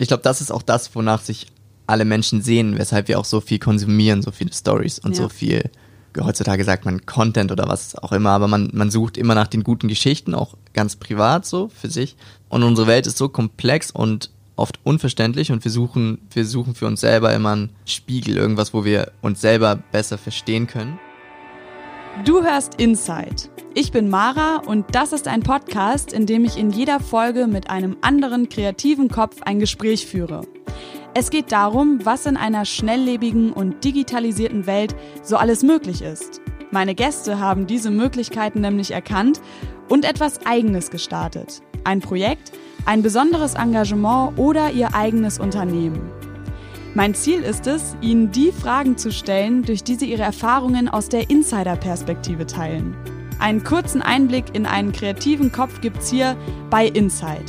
ich glaube, das ist auch das, wonach sich alle Menschen sehen, weshalb wir auch so viel konsumieren, so viele Stories und ja. so viel, heutzutage sagt man Content oder was auch immer, aber man, man sucht immer nach den guten Geschichten, auch ganz privat so für sich. Und unsere Welt ist so komplex und oft unverständlich und wir suchen, wir suchen für uns selber immer einen Spiegel, irgendwas, wo wir uns selber besser verstehen können. Du hörst Inside. Ich bin Mara und das ist ein Podcast, in dem ich in jeder Folge mit einem anderen kreativen Kopf ein Gespräch führe. Es geht darum, was in einer schnelllebigen und digitalisierten Welt so alles möglich ist. Meine Gäste haben diese Möglichkeiten nämlich erkannt und etwas Eigenes gestartet. Ein Projekt, ein besonderes Engagement oder ihr eigenes Unternehmen. Mein Ziel ist es, Ihnen die Fragen zu stellen, durch die Sie Ihre Erfahrungen aus der Insider-Perspektive teilen. Einen kurzen Einblick in einen kreativen Kopf gibt's hier bei Inside.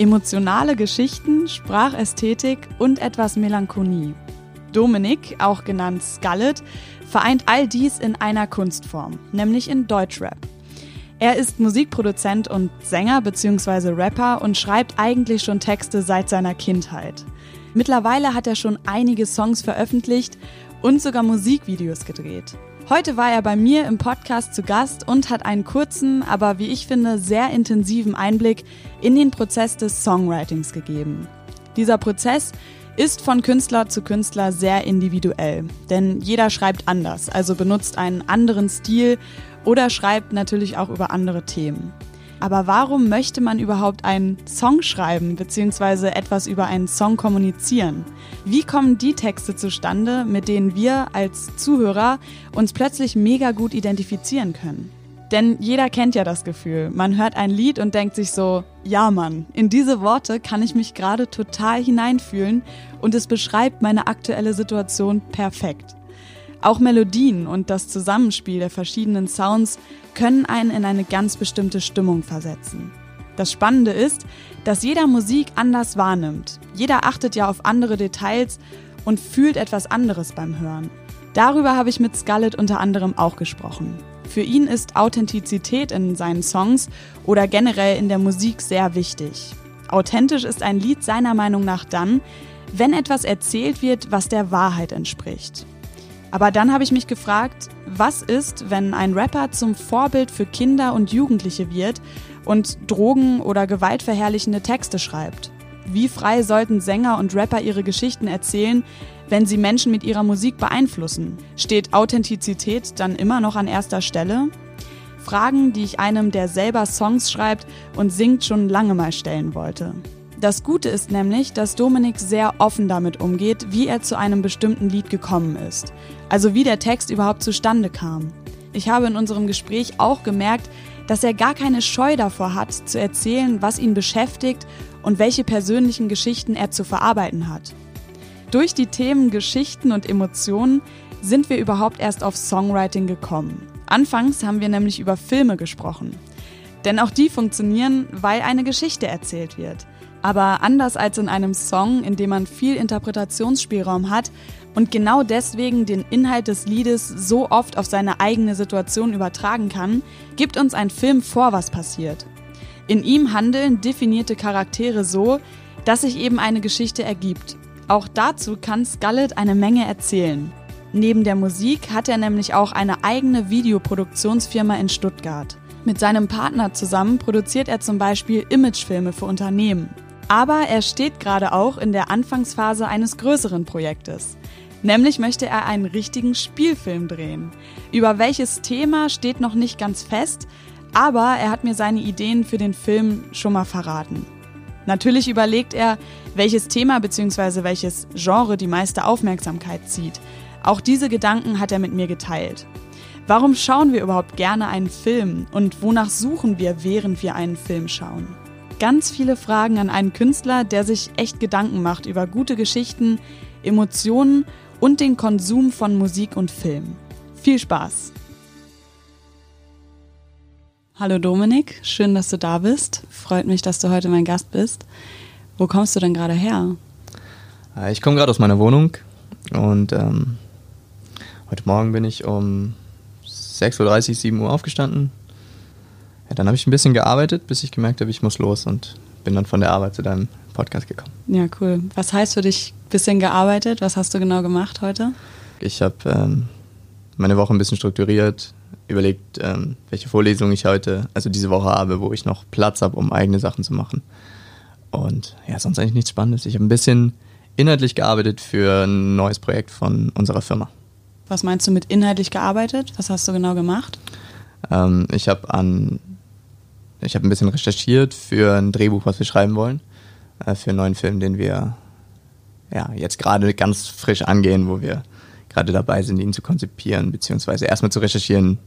Emotionale Geschichten, Sprachästhetik und etwas Melancholie. Dominik, auch genannt Skullet, vereint all dies in einer Kunstform, nämlich in Deutschrap. Er ist Musikproduzent und Sänger bzw. Rapper und schreibt eigentlich schon Texte seit seiner Kindheit. Mittlerweile hat er schon einige Songs veröffentlicht und sogar Musikvideos gedreht. Heute war er bei mir im Podcast zu Gast und hat einen kurzen, aber wie ich finde, sehr intensiven Einblick in den Prozess des Songwritings gegeben. Dieser Prozess ist von Künstler zu Künstler sehr individuell, denn jeder schreibt anders, also benutzt einen anderen Stil oder schreibt natürlich auch über andere Themen. Aber warum möchte man überhaupt einen Song schreiben bzw. etwas über einen Song kommunizieren? Wie kommen die Texte zustande, mit denen wir als Zuhörer uns plötzlich mega gut identifizieren können? Denn jeder kennt ja das Gefühl. Man hört ein Lied und denkt sich so, ja Mann, in diese Worte kann ich mich gerade total hineinfühlen und es beschreibt meine aktuelle Situation perfekt. Auch Melodien und das Zusammenspiel der verschiedenen Sounds können einen in eine ganz bestimmte Stimmung versetzen. Das Spannende ist, dass jeder Musik anders wahrnimmt. Jeder achtet ja auf andere Details und fühlt etwas anderes beim Hören. Darüber habe ich mit Scarlett unter anderem auch gesprochen. Für ihn ist Authentizität in seinen Songs oder generell in der Musik sehr wichtig. Authentisch ist ein Lied seiner Meinung nach dann, wenn etwas erzählt wird, was der Wahrheit entspricht. Aber dann habe ich mich gefragt, was ist, wenn ein Rapper zum Vorbild für Kinder und Jugendliche wird und Drogen oder gewaltverherrlichende Texte schreibt? Wie frei sollten Sänger und Rapper ihre Geschichten erzählen, wenn sie Menschen mit ihrer Musik beeinflussen? Steht Authentizität dann immer noch an erster Stelle? Fragen, die ich einem, der selber Songs schreibt und singt, schon lange mal stellen wollte. Das Gute ist nämlich, dass Dominik sehr offen damit umgeht, wie er zu einem bestimmten Lied gekommen ist. Also wie der Text überhaupt zustande kam. Ich habe in unserem Gespräch auch gemerkt, dass er gar keine Scheu davor hat, zu erzählen, was ihn beschäftigt und welche persönlichen Geschichten er zu verarbeiten hat. Durch die Themen Geschichten und Emotionen sind wir überhaupt erst auf Songwriting gekommen. Anfangs haben wir nämlich über Filme gesprochen. Denn auch die funktionieren, weil eine Geschichte erzählt wird. Aber anders als in einem Song, in dem man viel Interpretationsspielraum hat und genau deswegen den Inhalt des Liedes so oft auf seine eigene Situation übertragen kann, gibt uns ein Film vor, was passiert. In ihm handeln definierte Charaktere so, dass sich eben eine Geschichte ergibt. Auch dazu kann Scarlett eine Menge erzählen. Neben der Musik hat er nämlich auch eine eigene Videoproduktionsfirma in Stuttgart. Mit seinem Partner zusammen produziert er zum Beispiel Imagefilme für Unternehmen. Aber er steht gerade auch in der Anfangsphase eines größeren Projektes. Nämlich möchte er einen richtigen Spielfilm drehen. Über welches Thema steht noch nicht ganz fest, aber er hat mir seine Ideen für den Film schon mal verraten. Natürlich überlegt er, welches Thema bzw. welches Genre die meiste Aufmerksamkeit zieht. Auch diese Gedanken hat er mit mir geteilt. Warum schauen wir überhaupt gerne einen Film und wonach suchen wir, während wir einen Film schauen? Ganz viele Fragen an einen Künstler, der sich echt Gedanken macht über gute Geschichten, Emotionen und den Konsum von Musik und Film. Viel Spaß! Hallo Dominik, schön, dass du da bist. Freut mich, dass du heute mein Gast bist. Wo kommst du denn gerade her? Äh, ich komme gerade aus meiner Wohnung und ähm, heute Morgen bin ich um 6.30 Uhr, 7 Uhr aufgestanden. Ja, dann habe ich ein bisschen gearbeitet, bis ich gemerkt habe, ich muss los und bin dann von der Arbeit zu deinem Podcast gekommen. Ja, cool. Was heißt für dich ein bisschen gearbeitet? Was hast du genau gemacht heute? Ich habe ähm, meine Woche ein bisschen strukturiert, überlegt, ähm, welche Vorlesungen ich heute, also diese Woche habe, wo ich noch Platz habe, um eigene Sachen zu machen. Und ja, sonst eigentlich nichts Spannendes. Ich habe ein bisschen inhaltlich gearbeitet für ein neues Projekt von unserer Firma. Was meinst du mit inhaltlich gearbeitet? Was hast du genau gemacht? Ähm, ich habe an, ich habe ein bisschen recherchiert für ein Drehbuch, was wir schreiben wollen, äh, für einen neuen Film, den wir ja jetzt gerade ganz frisch angehen, wo wir gerade dabei sind, ihn zu konzipieren, beziehungsweise erstmal zu recherchieren,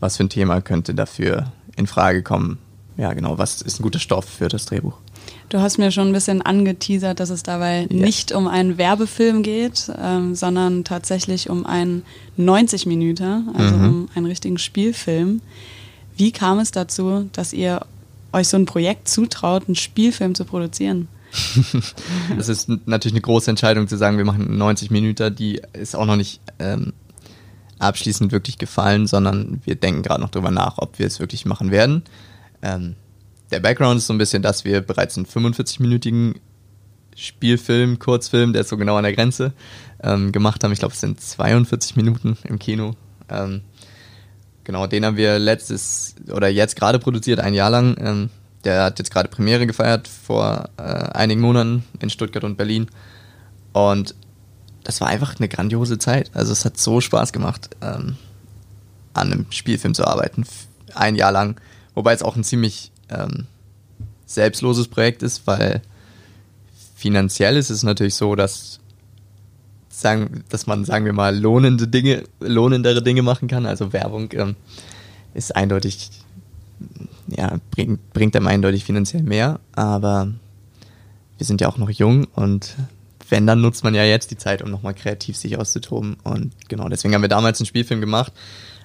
was für ein Thema könnte dafür in Frage kommen. Ja, genau, was ist ein guter Stoff für das Drehbuch? Du hast mir schon ein bisschen angeteasert, dass es dabei ja. nicht um einen Werbefilm geht, ähm, sondern tatsächlich um einen 90 Minuten, also mhm. um einen richtigen Spielfilm. Wie kam es dazu, dass ihr euch so ein Projekt zutraut, einen Spielfilm zu produzieren? das ist natürlich eine große Entscheidung zu sagen, wir machen 90 Minuten, die ist auch noch nicht ähm, abschließend wirklich gefallen, sondern wir denken gerade noch darüber nach, ob wir es wirklich machen werden. Ähm, der Background ist so ein bisschen, dass wir bereits einen 45-minütigen Spielfilm, Kurzfilm, der ist so genau an der Grenze, ähm, gemacht haben. Ich glaube, es sind 42 Minuten im Kino. Ähm, genau, den haben wir letztes oder jetzt gerade produziert, ein Jahr lang. Ähm, der hat jetzt gerade Premiere gefeiert vor äh, einigen Monaten in Stuttgart und Berlin. Und das war einfach eine grandiose Zeit. Also es hat so Spaß gemacht, ähm, an einem Spielfilm zu arbeiten. Ein Jahr lang. Wobei es auch ein ziemlich ähm, selbstloses Projekt ist, weil finanziell ist es natürlich so, dass sagen, dass man, sagen wir mal, lohnende Dinge, lohnendere Dinge machen kann. Also Werbung ähm, ist eindeutig, ja, bringt, bringt einem eindeutig finanziell mehr, aber wir sind ja auch noch jung und wenn, dann nutzt man ja jetzt die Zeit, um nochmal kreativ sich auszutoben. Und genau, deswegen haben wir damals einen Spielfilm gemacht.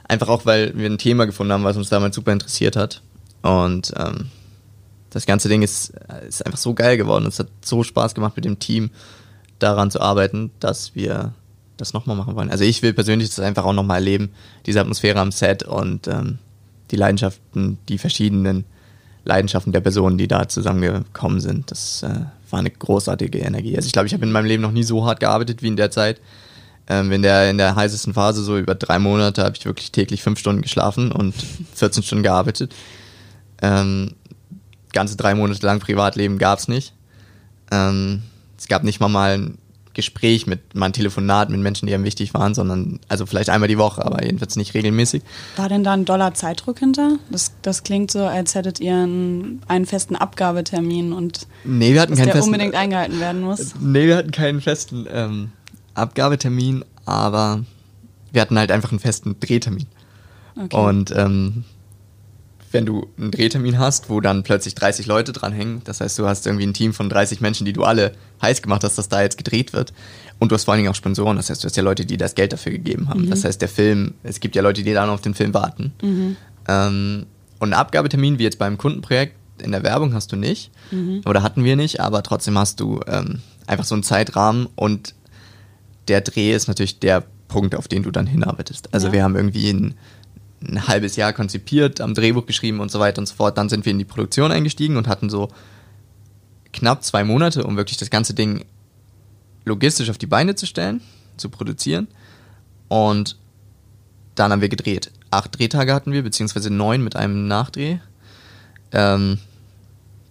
Einfach auch, weil wir ein Thema gefunden haben, was uns damals super interessiert hat. Und ähm, das ganze Ding ist, ist einfach so geil geworden. Es hat so Spaß gemacht mit dem Team daran zu arbeiten, dass wir das nochmal machen wollen. Also ich will persönlich das einfach auch nochmal erleben, diese Atmosphäre am Set und ähm, die Leidenschaften, die verschiedenen Leidenschaften der Personen, die da zusammengekommen sind. Das äh, war eine großartige Energie. Also ich glaube, ich habe in meinem Leben noch nie so hart gearbeitet wie in der Zeit. Ähm, in, der, in der heißesten Phase, so über drei Monate, habe ich wirklich täglich fünf Stunden geschlafen und 14 Stunden gearbeitet. Ähm, ganze drei Monate lang Privatleben gab es nicht. Ähm, es gab nicht mal mal ein Gespräch mit, mal ein Telefonat mit Menschen, die einem wichtig waren, sondern also vielleicht einmal die Woche, aber jedenfalls nicht regelmäßig. War denn da ein Dollar Zeitdruck hinter? Das, das klingt so, als hättet ihr einen, einen festen Abgabetermin und nee, wir hatten dass keinen der festen, unbedingt eingehalten werden muss. Nee, wir hatten keinen festen ähm, Abgabetermin, aber wir hatten halt einfach einen festen Drehtermin. Okay. Und ähm, wenn du einen Drehtermin hast, wo dann plötzlich 30 Leute dranhängen, das heißt, du hast irgendwie ein Team von 30 Menschen, die du alle heiß gemacht hast, dass da jetzt gedreht wird. Und du hast vor allen Dingen auch Sponsoren, das heißt, du hast ja Leute, die das Geld dafür gegeben haben. Mhm. Das heißt, der Film, es gibt ja Leute, die dann auf den Film warten. Mhm. Ähm, und einen Abgabetermin, wie jetzt beim Kundenprojekt, in der Werbung hast du nicht. Mhm. Oder hatten wir nicht, aber trotzdem hast du ähm, einfach so einen Zeitrahmen und der Dreh ist natürlich der Punkt, auf den du dann hinarbeitest. Also ja. wir haben irgendwie einen ein halbes Jahr konzipiert, am Drehbuch geschrieben und so weiter und so fort. Dann sind wir in die Produktion eingestiegen und hatten so knapp zwei Monate, um wirklich das ganze Ding logistisch auf die Beine zu stellen, zu produzieren. Und dann haben wir gedreht. Acht Drehtage hatten wir, beziehungsweise neun mit einem Nachdreh. Ähm,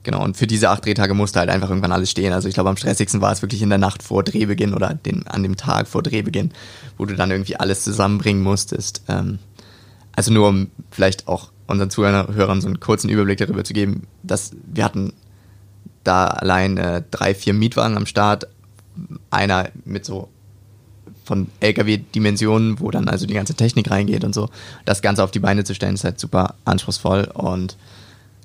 genau, und für diese acht Drehtage musste halt einfach irgendwann alles stehen. Also ich glaube, am stressigsten war es wirklich in der Nacht vor Drehbeginn oder den, an dem Tag vor Drehbeginn, wo du dann irgendwie alles zusammenbringen musstest. Ähm, also nur um vielleicht auch unseren Zuhörern so einen kurzen Überblick darüber zu geben, dass wir hatten da allein äh, drei, vier Mietwagen am Start, einer mit so von LKW-Dimensionen, wo dann also die ganze Technik reingeht und so. Das Ganze auf die Beine zu stellen, ist halt super anspruchsvoll und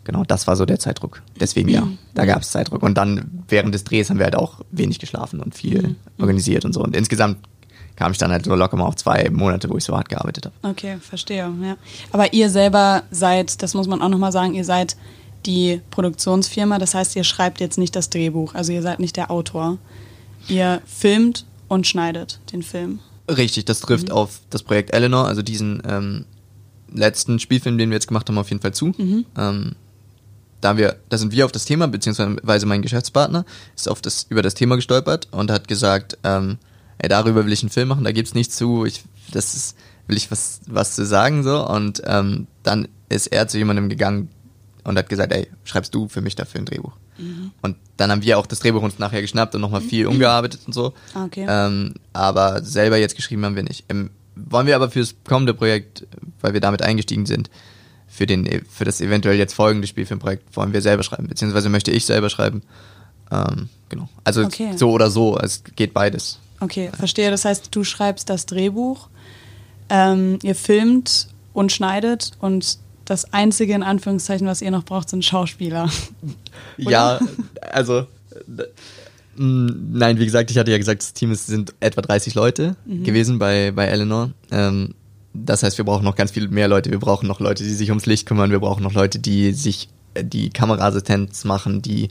genau das war so der Zeitdruck. Deswegen ja, da gab es Zeitdruck. Und dann während des Drehs haben wir halt auch wenig geschlafen und viel mhm. organisiert und so. Und insgesamt kam ich dann halt so locker mal auf zwei Monate, wo ich so hart gearbeitet habe. Okay, verstehe, ja. Aber ihr selber seid, das muss man auch nochmal sagen, ihr seid die Produktionsfirma, das heißt, ihr schreibt jetzt nicht das Drehbuch, also ihr seid nicht der Autor. Ihr filmt und schneidet den Film. Richtig, das trifft mhm. auf das Projekt Eleanor, also diesen, ähm, letzten Spielfilm, den wir jetzt gemacht haben, auf jeden Fall zu. Mhm. Ähm, da wir, da sind wir auf das Thema, beziehungsweise mein Geschäftspartner ist auf das, über das Thema gestolpert und hat gesagt, ähm, ey, darüber will ich einen Film machen, da gibt's nichts zu, ich, das ist, will ich was, was zu sagen, so, und, ähm, dann ist er zu jemandem gegangen und hat gesagt, ey, schreibst du für mich dafür ein Drehbuch? Und dann haben wir auch das Drehbuch uns nachher geschnappt und nochmal viel umgearbeitet und so. Okay. Ähm, aber selber jetzt geschrieben haben wir nicht. Ähm, wollen wir aber fürs kommende Projekt, weil wir damit eingestiegen sind, für, den, für das eventuell jetzt folgende Spielfilmprojekt, wollen wir selber schreiben, beziehungsweise möchte ich selber schreiben. Ähm, genau. Also Okay. so oder so, es geht beides. Okay, verstehe. Das heißt, du schreibst das Drehbuch, ähm, ihr filmt und schneidet und das einzige in Anführungszeichen, was ihr noch braucht, sind Schauspieler. Ja, also nein, wie gesagt, ich hatte ja gesagt, das Team ist, sind etwa 30 Leute gewesen bei, bei Eleanor. Ähm, das heißt, wir brauchen noch ganz viel mehr Leute. Wir brauchen noch Leute, die sich ums Licht kümmern. Wir brauchen noch Leute, die sich äh, die Kameraassistenz machen, die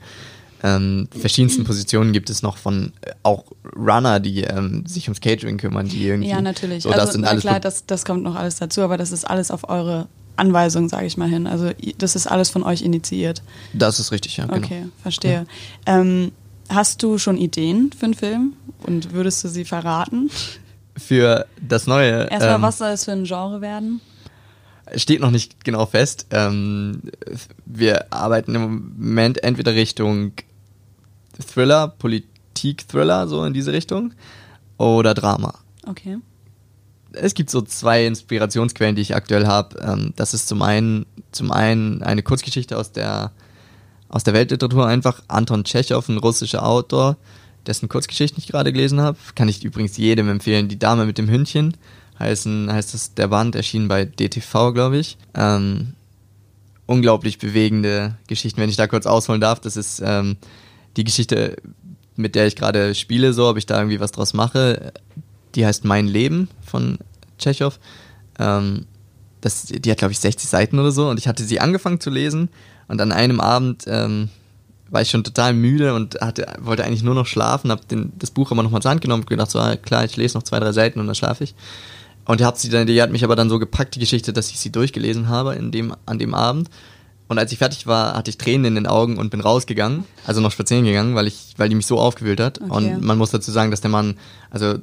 ähm, verschiedensten Positionen gibt es noch von äh, auch Runner, die ähm, sich ums Catering kümmern, die irgendwie. Ja, natürlich. So, also, das sind alles klar, das, das kommt noch alles dazu, aber das ist alles auf eure Anweisung, sage ich mal hin. Also das ist alles von euch initiiert. das ist richtig, ja. Genau. Okay, verstehe. Ähm, hast du schon Ideen für einen Film und würdest du sie verraten? Für das neue. Erstmal, ähm, was soll es für ein Genre werden? steht noch nicht genau fest. Ähm, wir arbeiten im Moment entweder Richtung Thriller, Politik-Thriller, so in diese Richtung, oder Drama. Okay. Es gibt so zwei Inspirationsquellen, die ich aktuell habe. Ähm, das ist zum einen, zum einen eine Kurzgeschichte aus der, aus der Weltliteratur, einfach Anton Tschechow, ein russischer Autor, dessen Kurzgeschichten ich gerade gelesen habe. Kann ich übrigens jedem empfehlen. Die Dame mit dem Hündchen heißen, heißt das der Band, erschienen bei DTV, glaube ich. Ähm, unglaublich bewegende Geschichten, wenn ich da kurz ausholen darf. Das ist ähm, die Geschichte, mit der ich gerade spiele, so, ob ich da irgendwie was draus mache. Die heißt Mein Leben von Tschechow. Ähm, das, die hat, glaube ich, 60 Seiten oder so. Und ich hatte sie angefangen zu lesen. Und an einem Abend ähm, war ich schon total müde und hatte, wollte eigentlich nur noch schlafen. Habe das Buch aber nochmal zur Hand genommen und gedacht, so, ah, klar, ich lese noch zwei, drei Seiten und dann schlafe ich. Und hab sie dann, die hat mich aber dann so gepackt, die Geschichte, dass ich sie durchgelesen habe in dem, an dem Abend. Und als ich fertig war, hatte ich Tränen in den Augen und bin rausgegangen, also noch spazieren gegangen, weil ich, weil die mich so aufgewühlt hat. Okay. Und man muss dazu sagen, dass der Mann, also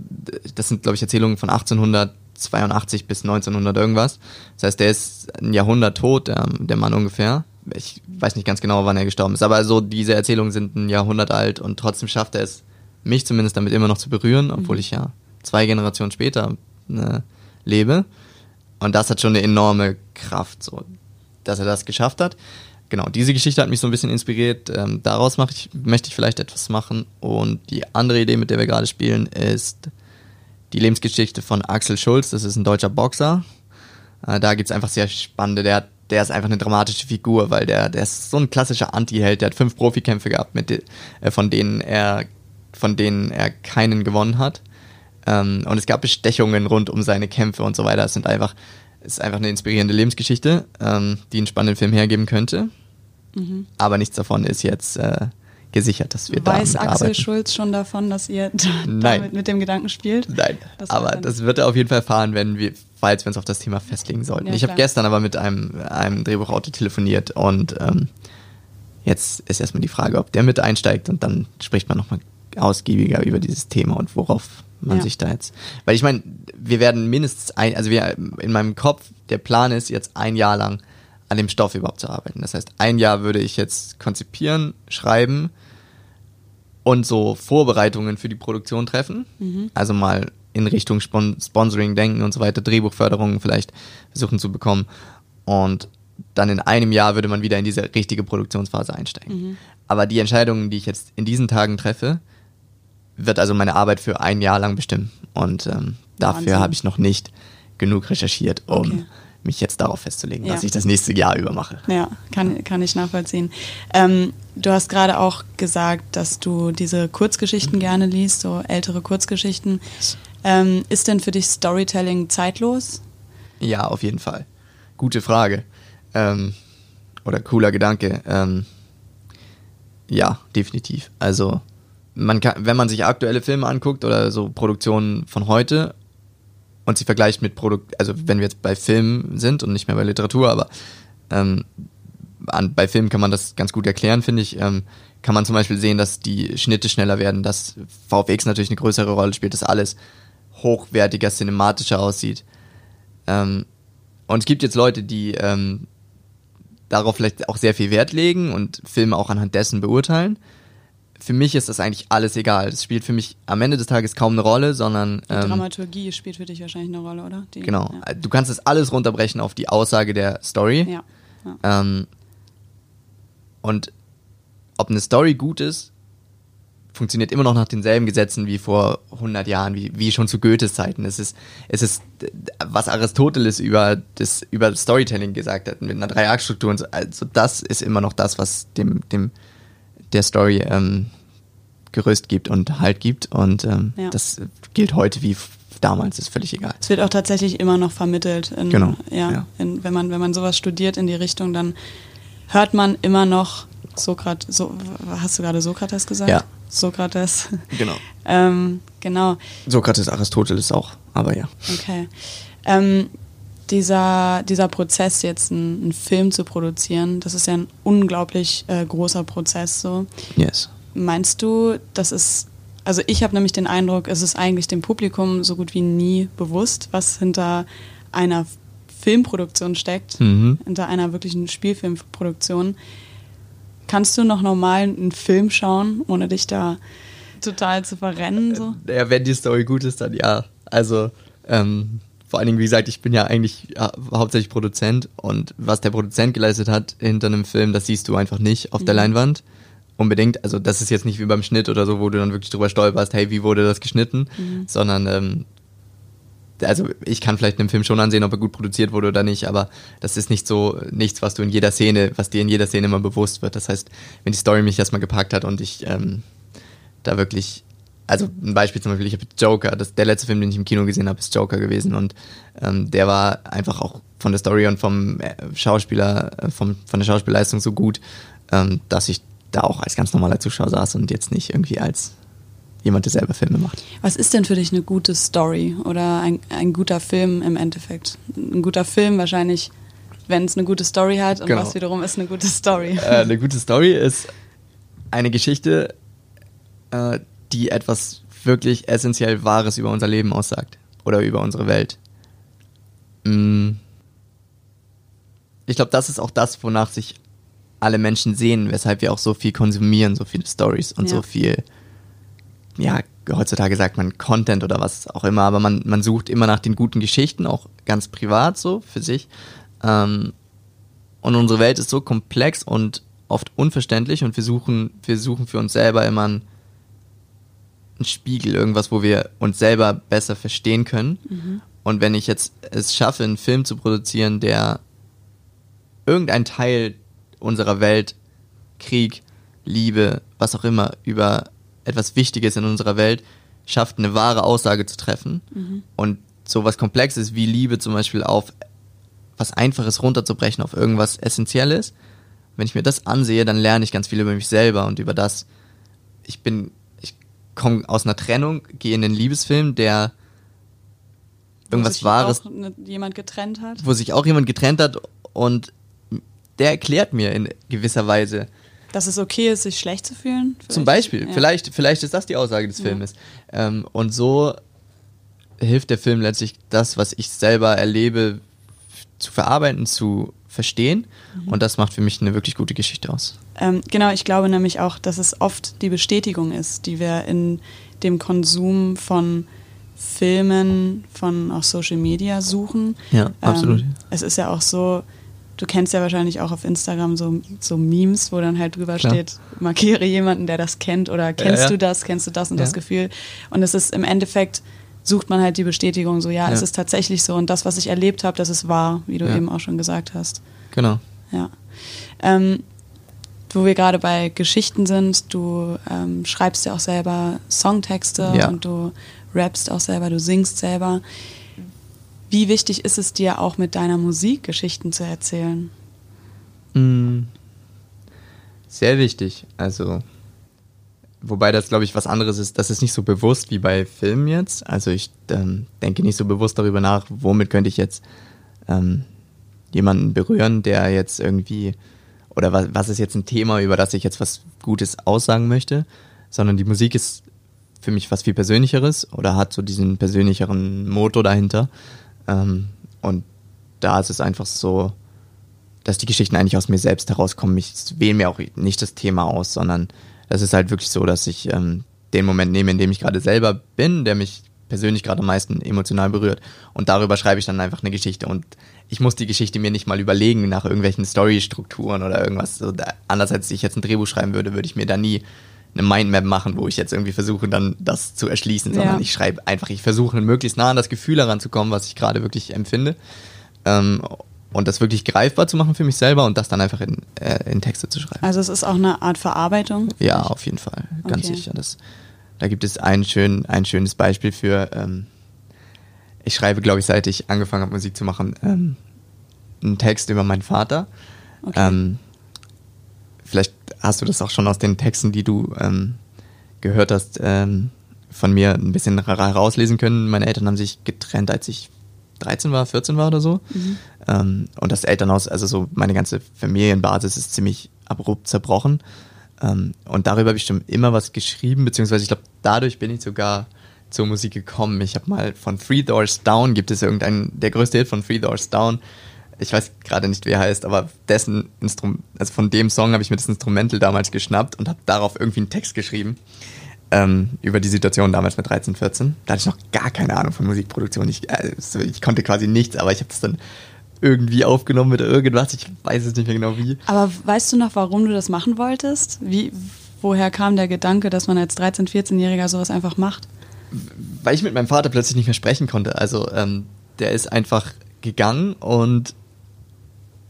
das sind glaube ich Erzählungen von 1882 bis 1900 irgendwas. Das heißt, der ist ein Jahrhundert tot, der, der Mann ungefähr. Ich weiß nicht ganz genau, wann er gestorben ist, aber so diese Erzählungen sind ein Jahrhundert alt und trotzdem schafft er es, mich zumindest damit immer noch zu berühren, obwohl ich ja zwei Generationen später ne, lebe. Und das hat schon eine enorme Kraft, so, dass er das geschafft hat. Genau, diese Geschichte hat mich so ein bisschen inspiriert. Ähm, daraus ich, möchte ich vielleicht etwas machen. Und die andere Idee, mit der wir gerade spielen, ist die Lebensgeschichte von Axel Schulz. Das ist ein deutscher Boxer. Äh, da gibt's einfach sehr spannende, der, der ist einfach eine dramatische Figur, weil der, der ist so ein klassischer Anti-Held. Der hat fünf Profikämpfe gehabt, mit de, äh, von denen er, von denen er keinen gewonnen hat. Ähm, und es gab Bestechungen rund um seine Kämpfe und so weiter. Es sind einfach, es ist einfach eine inspirierende Lebensgeschichte, ähm, die einen spannenden Film hergeben könnte. Aber nichts davon ist jetzt äh, gesichert, dass wir Weiß damit Axel arbeiten. Schulz schon davon, dass ihr da- damit mit dem Gedanken spielt? Nein, Das aber das wird er auf jeden Fall erfahren, wenn wir, falls wir uns auf das Thema festlegen sollten. Ja, ich habe gestern aber mit einem, einem Drehbuchautor telefoniert und ähm, jetzt ist erstmal die Frage, ob der mit einsteigt und dann spricht man nochmal ausgiebiger über dieses Thema und worauf man Ja. sich da jetzt. Weil ich meine, wir werden mindestens ein, also wir in meinem Kopf, der Plan ist jetzt ein Jahr lang an dem Stoff überhaupt zu arbeiten. Das heißt, ein Jahr würde ich jetzt konzipieren, schreiben und so Vorbereitungen für die Produktion treffen. Also mal in Richtung Spon Sponsoring denken und so weiter, Drehbuchförderung vielleicht versuchen zu bekommen. Und dann in einem Jahr würde man wieder in diese richtige Produktionsphase einsteigen. Aber die Entscheidungen, die ich jetzt in diesen Tagen treffe, wird also meine Arbeit für ein Jahr lang bestimmen. Und ähm, dafür habe ich noch nicht genug recherchiert, um Okay. mich jetzt darauf festzulegen, Ja. was ich das nächste Jahr über mache. Ja, kann, kann ich nachvollziehen. Ähm, du hast gerade auch gesagt, dass du diese Kurzgeschichten gerne liest, so ältere Kurzgeschichten. Ähm, ist denn für dich Storytelling zeitlos? Ja, auf jeden Fall. Gute Frage. Ähm, oder cooler Gedanke. Ähm, ja, definitiv. Also, man kann, wenn man sich aktuelle Filme anguckt oder so Produktionen von heute, und sie vergleicht mit Produkt, also wenn wir jetzt bei Filmen sind und nicht mehr bei Literatur, aber ähm, an, bei Filmen kann man das ganz gut erklären, finde ich. Ähm, kann man zum Beispiel sehen, dass die Schnitte schneller werden, dass VFX natürlich eine größere Rolle spielt, dass alles hochwertiger, cinematischer aussieht. Ähm, und es gibt jetzt Leute, die ähm, darauf vielleicht auch sehr viel Wert legen und Filme auch anhand dessen beurteilen. Für mich ist das eigentlich alles egal. Das spielt für mich am Ende des Tages kaum eine Rolle, sondern. Die ähm, Dramaturgie spielt für dich wahrscheinlich eine Rolle, oder? Die, genau. Ja. Du kannst das alles runterbrechen auf die Aussage der Story. Ja. ja. Ähm, und ob eine Story gut ist, funktioniert immer noch nach denselben Gesetzen wie vor 100 Jahren, wie, wie schon zu Goethes Zeiten. Es ist, es ist, was Aristoteles über das, über Storytelling gesagt hat, mit einer Dreiaktstruktur und so. Also das ist immer noch das, was dem, dem, der Story ähm, Gerüst gibt und Halt gibt. Und ähm, ja. das gilt heute wie damals, ist völlig egal. Es wird auch tatsächlich immer noch vermittelt. In, genau. Ja, ja. In, wenn, man, wenn man sowas studiert in die Richtung, dann hört man immer noch Sokrates, so, hast du gerade Sokrates gesagt? Ja. Sokrates. Genau. ähm, genau. Sokrates, Aristoteles auch, aber ja. Okay. Ähm, dieser, dieser Prozess, jetzt einen, einen, Film zu produzieren, das ist ja ein unglaublich äh, großer Prozess. So. Yes. Meinst du, das ist, also ich habe nämlich den Eindruck, es ist eigentlich dem Publikum so gut wie nie bewusst, was hinter einer Filmproduktion steckt, mhm. hinter einer wirklichen Spielfilmproduktion. Kannst du noch normal einen Film schauen, ohne dich da total zu verrennen? So? Ja, wenn die Story gut ist, dann ja. Also, ähm, vor allen Dingen, wie gesagt, ich bin ja eigentlich ja, hauptsächlich Produzent und was der Produzent geleistet hat hinter einem Film, das siehst du einfach nicht auf mhm. der Leinwand. Unbedingt. Also, das ist jetzt nicht wie beim Schnitt oder so, wo du dann wirklich drüber stolperst, hey, wie wurde das geschnitten? Mhm. Sondern ähm, also ich kann vielleicht einen Film schon ansehen, ob er gut produziert wurde oder nicht, aber das ist nicht so nichts, was du in jeder Szene, was dir in jeder Szene immer bewusst wird. Das heißt, wenn die Story mich erstmal gepackt hat und ich ähm, da wirklich, also ein Beispiel zum Beispiel, ich habe Joker, das, der letzte Film, den ich im Kino gesehen habe, ist Joker gewesen und ähm, der war einfach auch von der Story und vom äh, Schauspieler, äh, vom, von der Schauspielleistung so gut, ähm, dass ich da auch als ganz normaler Zuschauer saß und jetzt nicht irgendwie als jemand, der selber Filme macht. Was ist denn für dich eine gute Story oder ein, ein guter Film im Endeffekt? Ein guter Film wahrscheinlich, wenn es eine gute Story hat und genau. was wiederum ist eine gute Story? Äh, eine gute Story ist eine Geschichte, äh, die etwas wirklich essentiell Wahres über unser Leben aussagt oder über unsere Welt. Mm. Ich glaube, das ist auch das, wonach sich alle Menschen sehen, weshalb wir auch so viel konsumieren, so viele Stories und ja. so viel ja, heutzutage sagt man Content oder was auch immer, aber man, man sucht immer nach den guten Geschichten, auch ganz privat so für sich. Ähm, und unsere Welt ist so komplex und oft unverständlich und wir suchen, wir suchen für uns selber immer einen, einen Spiegel, irgendwas, wo wir uns selber besser verstehen können. Mhm. Und wenn ich jetzt es schaffe, einen Film zu produzieren, der irgendein Teil unserer Welt, Krieg, Liebe, was auch immer, über etwas Wichtiges in unserer Welt schafft, eine wahre Aussage zu treffen. Mhm. Und so was Komplexes wie Liebe zum Beispiel auf was Einfaches runterzubrechen, auf irgendwas Essentielles. Wenn ich mir das ansehe, dann lerne ich ganz viel über mich selber und über das. Ich bin, komme aus einer Trennung, gehe in den Liebesfilm, der irgendwas wo sich Wahres. Auch jemand getrennt hat. Wo sich auch jemand getrennt hat und der erklärt mir in gewisser Weise, dass es okay ist, sich schlecht zu fühlen? Vielleicht? Zum Beispiel. Ja. Vielleicht, vielleicht ist das die Aussage des Filmes. Ja. Ähm, und so hilft der Film letztlich, das, was ich selber erlebe, zu verarbeiten, zu verstehen. Mhm. Und das macht für mich eine wirklich gute Geschichte aus. Ähm, genau, ich glaube nämlich auch, dass es oft die Bestätigung ist, die wir in dem Konsum von Filmen, von auch Social Media suchen. Ja, absolut. Ähm, es ist ja auch so, du kennst ja wahrscheinlich auch auf Instagram so, so Memes, wo dann halt drüber Klar. steht, markiere jemanden, der das kennt oder kennst ja, ja. du das, kennst du das und ja. das Gefühl. Und es ist im Endeffekt, sucht man halt die Bestätigung, so ja, es ist tatsächlich so und das, was ich erlebt habe, das ist wahr, wie du eben auch schon gesagt hast. Genau. Ja. Ähm, wo wir gerade bei Geschichten sind, du ähm, schreibst ja auch selber Songtexte und du rappst auch selber, du singst selber. Wie wichtig ist es dir auch mit deiner Musik Geschichten zu erzählen? Mm. Sehr wichtig. Also wobei das, glaube ich, was anderes ist. Das ist nicht so bewusst wie bei Filmen jetzt. Also ich ähm, denke nicht so bewusst darüber nach, womit könnte ich jetzt ähm, jemanden berühren, der jetzt irgendwie, oder was, was ist jetzt ein Thema, über das ich jetzt was Gutes aussagen möchte, sondern die Musik ist für mich was viel Persönlicheres oder hat so diesen persönlicheren Motor dahinter. Ähm, und da ist es einfach so, dass die Geschichten eigentlich aus mir selbst herauskommen. Ich wähle mir auch nicht das Thema aus, sondern es ist halt wirklich so, dass ich ähm, den Moment nehme, in dem ich gerade selber bin, der mich persönlich gerade am meisten emotional berührt. Und darüber schreibe ich dann einfach eine Geschichte. Und ich muss die Geschichte mir nicht mal überlegen nach irgendwelchen Storystrukturen oder irgendwas. So, anders als ich jetzt ein Drehbuch schreiben würde, würde ich mir da nie eine Mindmap machen, wo ich jetzt irgendwie versuche, dann das zu erschließen, sondern ja. ich schreibe einfach, ich versuche möglichst nah an das Gefühl heranzukommen, was ich gerade wirklich empfinde. Ähm, und das wirklich greifbar zu machen für mich selber und das dann einfach in, äh, in Texte zu schreiben. Also es ist auch eine Art Verarbeitung? Ja, auf jeden Fall, ganz okay. sicher. Das, da gibt es ein, schön, ein schönes Beispiel für, ähm, ich schreibe, glaube ich, seit ich angefangen habe, Musik zu machen, ähm, einen Text über meinen Vater. Okay. Ähm, vielleicht hast du das auch schon aus den Texten, die du ähm, gehört hast, ähm, von mir ein bisschen herauslesen können. Meine Eltern haben sich getrennt, als ich 13 war, 14 war oder so. Mhm. Ähm, und das Elternhaus, also so meine ganze Familienbasis ist ziemlich abrupt zerbrochen. Ähm, und darüber habe ich schon immer was geschrieben, beziehungsweise ich glaube, dadurch bin ich sogar zur Musik gekommen. Ich habe mal von Three Doors Down, gibt es irgendeinen, der größte Hit von Three Doors Down, ich weiß gerade nicht, wie er heißt, aber dessen Instrument, also von dem Song habe ich mir das Instrumental damals geschnappt und habe darauf irgendwie einen Text geschrieben ähm, über die Situation damals mit 13, 14. Da hatte ich noch gar keine Ahnung von Musikproduktion. Ich, also ich konnte quasi nichts, aber ich habe das dann irgendwie aufgenommen mit irgendwas. Ich weiß es nicht mehr genau wie. Aber weißt du noch, warum du das machen wolltest? Wie, woher kam der Gedanke, dass man als 13-, 14-Jähriger sowas einfach macht? Weil ich mit meinem Vater plötzlich nicht mehr sprechen konnte. Also ähm, der ist einfach gegangen und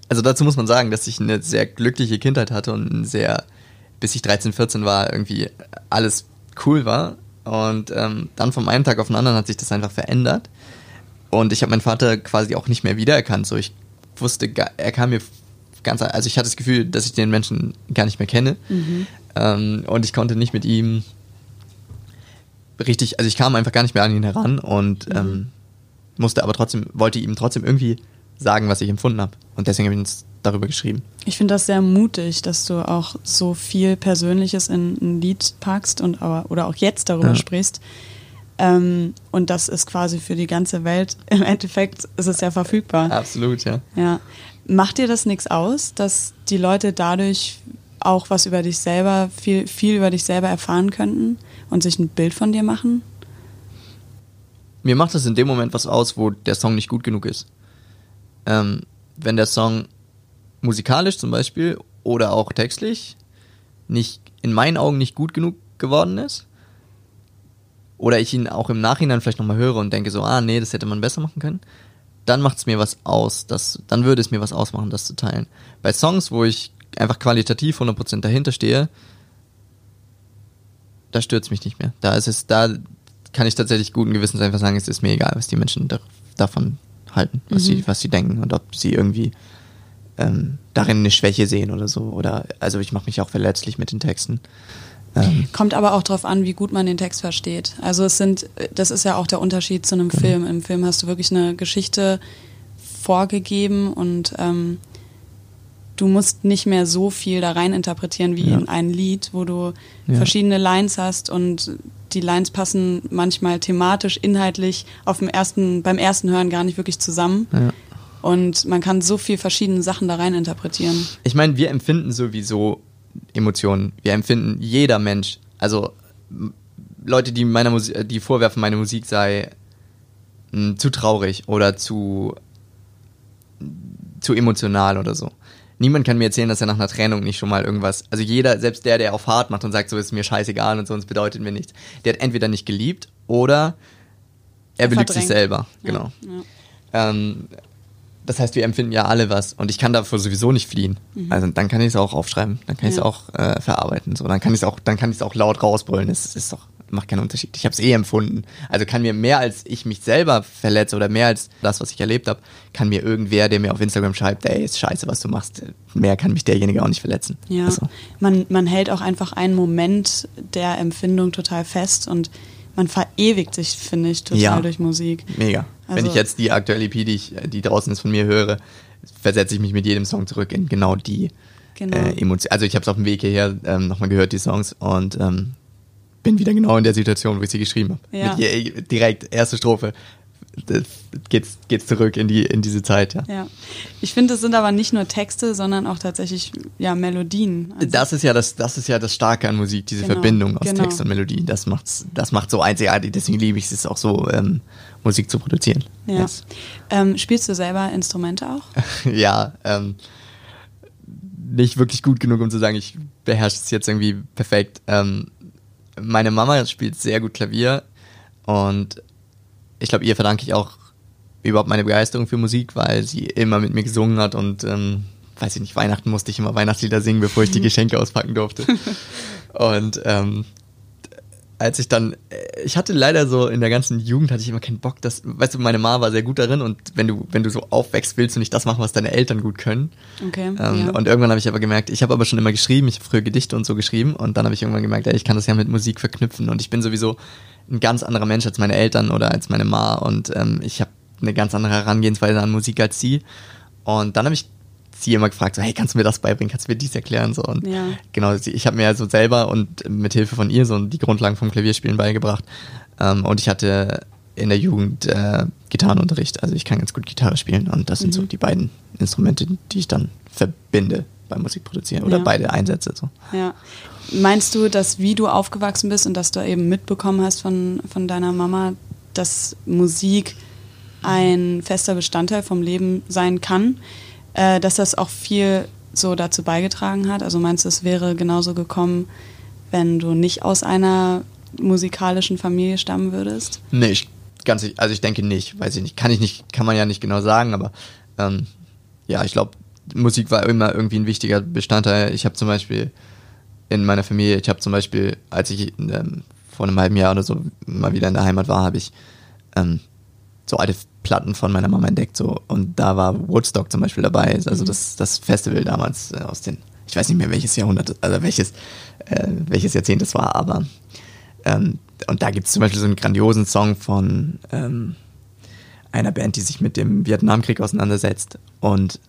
also dazu muss man sagen, dass ich eine sehr glückliche Kindheit hatte und sehr, bis ich 13, 14 war, irgendwie alles cool war. Und ähm, dann vom einen Tag auf den anderen hat sich das einfach verändert. Und ich habe meinen Vater quasi auch nicht mehr wiedererkannt. So, ich wusste, er kam mir ganz, also ich hatte das Gefühl, dass ich den Menschen gar nicht mehr kenne. Mhm. Ähm, und ich konnte nicht mit ihm richtig, also ich kam einfach gar nicht mehr an ihn heran und mhm. ähm, musste aber trotzdem, wollte ihm trotzdem irgendwie sagen, was ich empfunden habe. Und deswegen habe ich uns darüber geschrieben. Ich finde das sehr mutig, dass du auch so viel Persönliches in ein Lied packst und aber, oder auch jetzt darüber ja. sprichst. Ähm, und das ist quasi für die ganze Welt. Im Endeffekt ist es ja verfügbar. Absolut, ja. Ja. Macht dir das nichts aus, dass die Leute dadurch auch was über dich selber, viel, viel über dich selber erfahren könnten und sich ein Bild von dir machen? Mir macht das in dem Moment was aus, wo der Song nicht gut genug ist ähm, wenn der Song musikalisch zum Beispiel oder auch textlich nicht in meinen Augen nicht gut genug geworden ist oder ich ihn auch im Nachhinein vielleicht nochmal höre und denke so, ah nee, das hätte man besser machen können, dann macht es mir was aus, das, dann würde es mir was ausmachen, das zu teilen. Bei Songs, wo ich einfach qualitativ 100% dahinter stehe, da stört es mich nicht mehr. Da ist es, da kann ich tatsächlich guten Gewissens einfach sagen, es ist mir egal, was die Menschen da, davon halten, was, mhm. sie, was sie denken und ob sie irgendwie ähm, darin eine Schwäche sehen oder so. Oder also ich mache mich auch verletzlich mit den Texten. Ähm. Kommt aber auch darauf an, wie gut man den Text versteht. Also es sind, das ist ja auch der Unterschied zu einem genau. Film. Im Film hast du wirklich eine Geschichte vorgegeben und ähm, du musst nicht mehr so viel da rein interpretieren wie ja. in ein Lied, wo du ja. verschiedene Lines hast und die Lines passen manchmal thematisch, inhaltlich auf dem ersten, beim ersten Hören gar nicht wirklich zusammen. Ja. Und man kann so viel verschiedene Sachen da rein interpretieren. Ich meine, wir empfinden sowieso Emotionen. Wir empfinden jeder Mensch. Also Leute, die meiner Musik, die vorwerfen, meine Musik sei mh, hm, zu traurig oder zu zu emotional oder so niemand kann mir erzählen, dass er nach einer Trennung nicht schon mal irgendwas, also jeder, selbst der, der auf hart macht und sagt, so ist mir scheißegal und so, uns bedeutet mir nichts, der hat entweder nicht geliebt oder er, belügt sich selber, genau. Ja, ja. Ähm, das heißt, wir empfinden ja alle was und ich kann davor sowieso nicht fliehen. Mhm. Also dann kann ich es auch aufschreiben, dann kann ich es auch äh, verarbeiten, so dann kann ich es auch, dann kann ich es auch laut rausbrüllen. Es ist doch macht keinen Unterschied. Ich habe es eh empfunden. Also kann mir mehr als ich mich selber verletze oder mehr als das, was ich erlebt habe, kann mir irgendwer, der mir auf Instagram schreibt, ey, ist scheiße, was du machst, mehr kann mich derjenige auch nicht verletzen. Ja, also. man, man hält auch einfach einen Moment der Empfindung total fest und man verewigt sich, finde ich, total ja, durch Musik. Mega. Also, Wenn ich jetzt die aktuelle EP, die, ich, die draußen ist, von mir höre, versetze ich mich mit jedem Song zurück in genau die genau. äh, Emotionen. Also ich habe es auf dem Weg hierher ähm, nochmal gehört, die Songs, und ähm, bin wieder genau in der Situation, wo ich sie geschrieben habe. Ja. direkt erste Strophe geht's, geht's zurück in, die, in diese Zeit. Ja, ja. ich finde, es sind aber nicht nur Texte, sondern auch tatsächlich ja, Melodien. Also das, ist ja das, das ist ja das Starke an Musik, diese genau, Verbindung aus genau. Text und Melodie. Das macht's, das macht so einzigartig, deswegen liebe ich es auch so, ähm, Musik zu produzieren. Ja. Yes. Ähm, spielst du selber Instrumente auch? ja, ähm, nicht wirklich gut genug, um zu sagen, ich beherrsche es jetzt irgendwie perfekt. Ähm, meine Mama spielt sehr gut Klavier und ich glaube, ihr verdanke ich auch überhaupt meine Begeisterung für Musik, weil sie immer mit mir gesungen hat und ähm, weiß ich nicht, Weihnachten musste ich immer Weihnachtslieder singen, bevor ich die Geschenke auspacken durfte. und ähm, als ich dann, ich hatte leider so in der ganzen Jugend hatte ich immer keinen Bock, dass, weißt du, meine Mama war sehr gut darin und wenn du, wenn du so aufwächst, willst du nicht das machen, was deine Eltern gut können. Okay. Ähm, ja. Und irgendwann habe ich aber gemerkt, ich habe aber schon immer geschrieben, ich habe früher Gedichte und so geschrieben und dann habe ich irgendwann gemerkt, ey, ich kann das ja mit Musik verknüpfen und ich bin sowieso ein ganz anderer Mensch als meine Eltern oder als meine Ma und ähm, ich habe eine ganz andere Herangehensweise an Musik als sie. Und dann habe ich sie immer gefragt, so, hey, kannst du mir das beibringen, kannst du mir dies erklären? So, und ja. genau, ich habe mir also selber und mit Hilfe von ihr so die Grundlagen vom Klavierspielen beigebracht. Ähm, und ich hatte in der Jugend äh, Gitarrenunterricht, also ich kann ganz gut Gitarre spielen und das mhm. sind so mhm. die beiden Instrumente, die ich dann verbinde beim Musikproduzieren oder ja. beide einsetze. So. Ja. Meinst du, dass wie du aufgewachsen bist und dass du eben mitbekommen hast von, von deiner Mama, dass Musik ein fester Bestandteil vom Leben sein kann, äh, dass das auch viel so dazu beigetragen hat? Also meinst du, es wäre genauso gekommen, wenn du nicht aus einer musikalischen Familie stammen würdest? Nee, ich, ganz, also ich denke nicht, weiß ich nicht. Kann ich nicht, kann man ja nicht genau sagen, aber ähm, ja, ich glaube, Musik war immer irgendwie ein wichtiger Bestandteil. Ich habe zum Beispiel in meiner Familie, ich habe zum Beispiel, als ich ähm, vor einem halben Jahr oder so mal wieder in der Heimat war, habe ich ähm, so alte Platten von meiner Mama entdeckt. So. Und da war Woodstock zum Beispiel dabei, also mhm. das, das Festival damals äh, aus den, ich weiß nicht mehr welches Jahrhundert, also welches, äh, welches Jahrzehnt es war, aber ähm, und da gibt es zum Beispiel so einen grandiosen Song von ähm, einer Band, die sich mit dem Vietnamkrieg auseinandersetzt. Und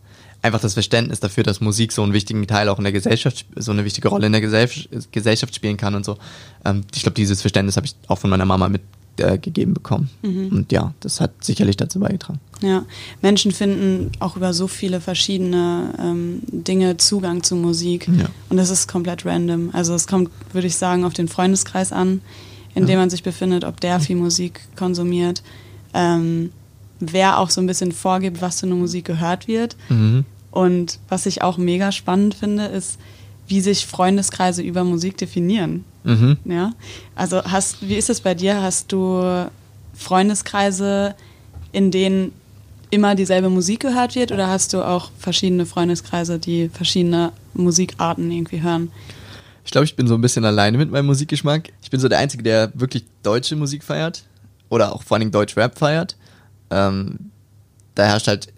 einfach das Verständnis dafür, dass Musik so einen wichtigen Teil auch in der Gesellschaft, so eine wichtige Rolle in der Gesellschaft, spielen kann und so. Ähm, ich glaube, dieses Verständnis habe ich auch von meiner Mama mitgegeben äh, bekommen. Mhm. Und ja, das hat sicherlich dazu beigetragen. Ja, Menschen finden auch über so viele verschiedene ähm, Dinge Zugang zu Musik. Ja. Und das ist komplett random. Also es kommt, würde ich sagen, auf den Freundeskreis an, in ja. dem man sich befindet, ob der viel Musik konsumiert. Ähm, wer auch so ein bisschen vorgibt, was für eine Musik gehört wird. Mhm. Und was ich auch mega spannend finde, ist, wie sich Freundeskreise über Musik definieren. Mhm. Ja? Also hast, wie ist es bei dir? Hast du Freundeskreise, in denen immer dieselbe Musik gehört wird oder hast du auch verschiedene Freundeskreise, die verschiedene Musikarten irgendwie hören? Ich glaube, ich bin so ein bisschen alleine mit meinem Musikgeschmack. Ich bin so der Einzige, der wirklich deutsche Musik feiert oder auch vor allem Deutsch-Rap feiert ähm, da herrscht halt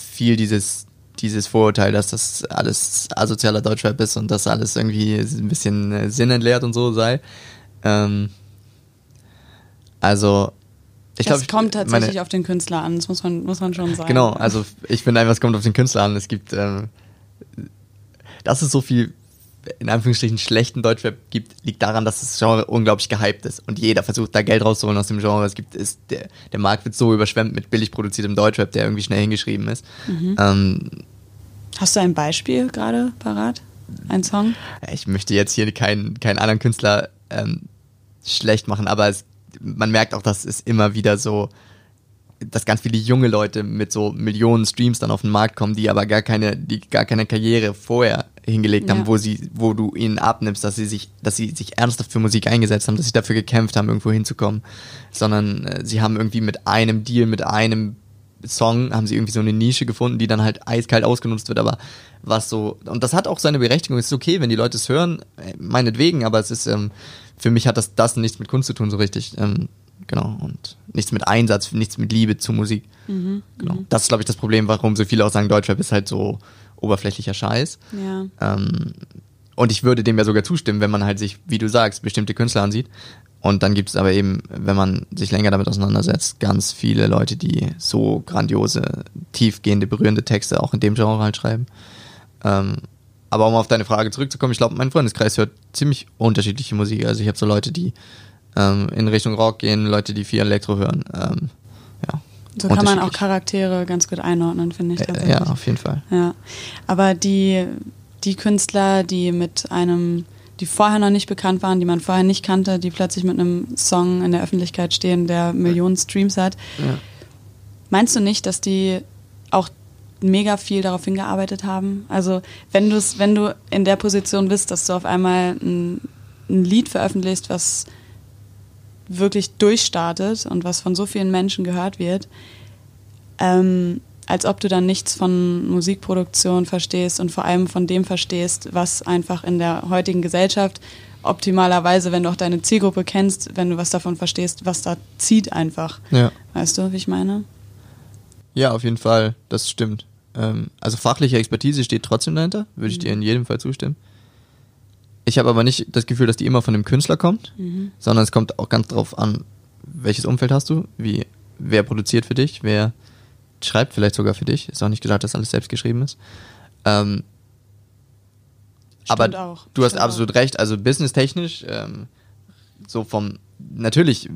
viel dieses, dieses Vorurteil, dass das alles asozialer Deutschrap ist und dass alles irgendwie ein bisschen äh, sinnentleert und so sei. Ähm, also, ich glaube. Es kommt tatsächlich meine, auf den Künstler an, das muss man, muss man schon sagen. Genau, also ich finde einfach, es kommt auf den Künstler an. Es gibt, ähm, das ist so viel in Anführungsstrichen schlechten Deutschrap gibt, liegt daran, dass das Genre unglaublich gehypt ist und jeder versucht da Geld rauszuholen aus dem Genre. Es gibt, ist, der, der Markt wird so überschwemmt mit billig produziertem Deutschrap, der irgendwie schnell hingeschrieben ist. Mhm. Ähm, Hast du ein Beispiel gerade parat? Ein Song? Ich möchte jetzt hier keinen, keinen anderen Künstler ähm, schlecht machen, aber es, man merkt auch, dass es immer wieder so dass ganz viele junge Leute mit so Millionen Streams dann auf den Markt kommen, die aber gar keine, die gar keine Karriere vorher hingelegt haben, ja. wo sie, wo du ihnen abnimmst, dass sie sich, dass sie sich ernsthaft für Musik eingesetzt haben, dass sie dafür gekämpft haben, irgendwo hinzukommen, sondern äh, sie haben irgendwie mit einem Deal, mit einem Song haben sie irgendwie so eine Nische gefunden, die dann halt eiskalt ausgenutzt wird, aber was so, und das hat auch seine Berechtigung, es ist okay, wenn die Leute es hören, äh, meinetwegen, aber es ist, ähm, für mich hat das, das nichts mit Kunst zu tun, so richtig, ähm, genau, und nichts mit Einsatz, nichts mit Liebe zu Musik, mhm, genau. Mhm. Das ist, glaube ich, das Problem, warum so viele auch sagen, Deutschrap ist halt so oberflächlicher Scheiß. Ja. Ähm, und ich würde dem ja sogar zustimmen, wenn man halt sich, wie du sagst, bestimmte Künstler ansieht. Und dann gibt es aber eben, wenn man sich länger damit auseinandersetzt, ganz viele Leute, die so grandiose, tiefgehende, berührende Texte auch in dem Genre halt schreiben. Ähm, aber um auf deine Frage zurückzukommen, ich glaube, mein Freundeskreis hört ziemlich unterschiedliche Musik. Also ich habe so Leute, die ähm, in Richtung Rock gehen, Leute, die viel Elektro hören. Ähm, ja. So kann man auch Charaktere ganz gut einordnen, finde ich. Äh, ja, auf jeden Fall. Ja. Aber die, die Künstler, die mit einem die vorher noch nicht bekannt waren, die man vorher nicht kannte, die plötzlich mit einem Song in der Öffentlichkeit stehen, der Millionen Streams hat. Ja. Meinst du nicht, dass die auch mega viel darauf hingearbeitet haben? Also wenn du wenn du in der Position bist, dass du auf einmal ein, ein Lied veröffentlichst, was wirklich durchstartet und was von so vielen Menschen gehört wird, ähm, als ob du dann nichts von Musikproduktion verstehst und vor allem von dem verstehst, was einfach in der heutigen Gesellschaft optimalerweise, wenn du auch deine Zielgruppe kennst, wenn du was davon verstehst, was da zieht einfach. Ja. Weißt du, wie ich meine? Ja, auf jeden Fall, das stimmt. Ähm, also fachliche Expertise steht trotzdem dahinter, würde ich mhm. dir in jedem Fall zustimmen. Ich habe aber nicht das Gefühl, dass die immer von dem Künstler kommt, mhm. sondern es kommt auch ganz drauf an, welches Umfeld hast du, wie, wer produziert für dich, wer schreibt vielleicht sogar für dich. Ist auch nicht gesagt, dass alles selbst geschrieben ist. Ähm, aber auch. du hast absolut auch. recht. Also businesstechnisch, ähm, so vom natürlich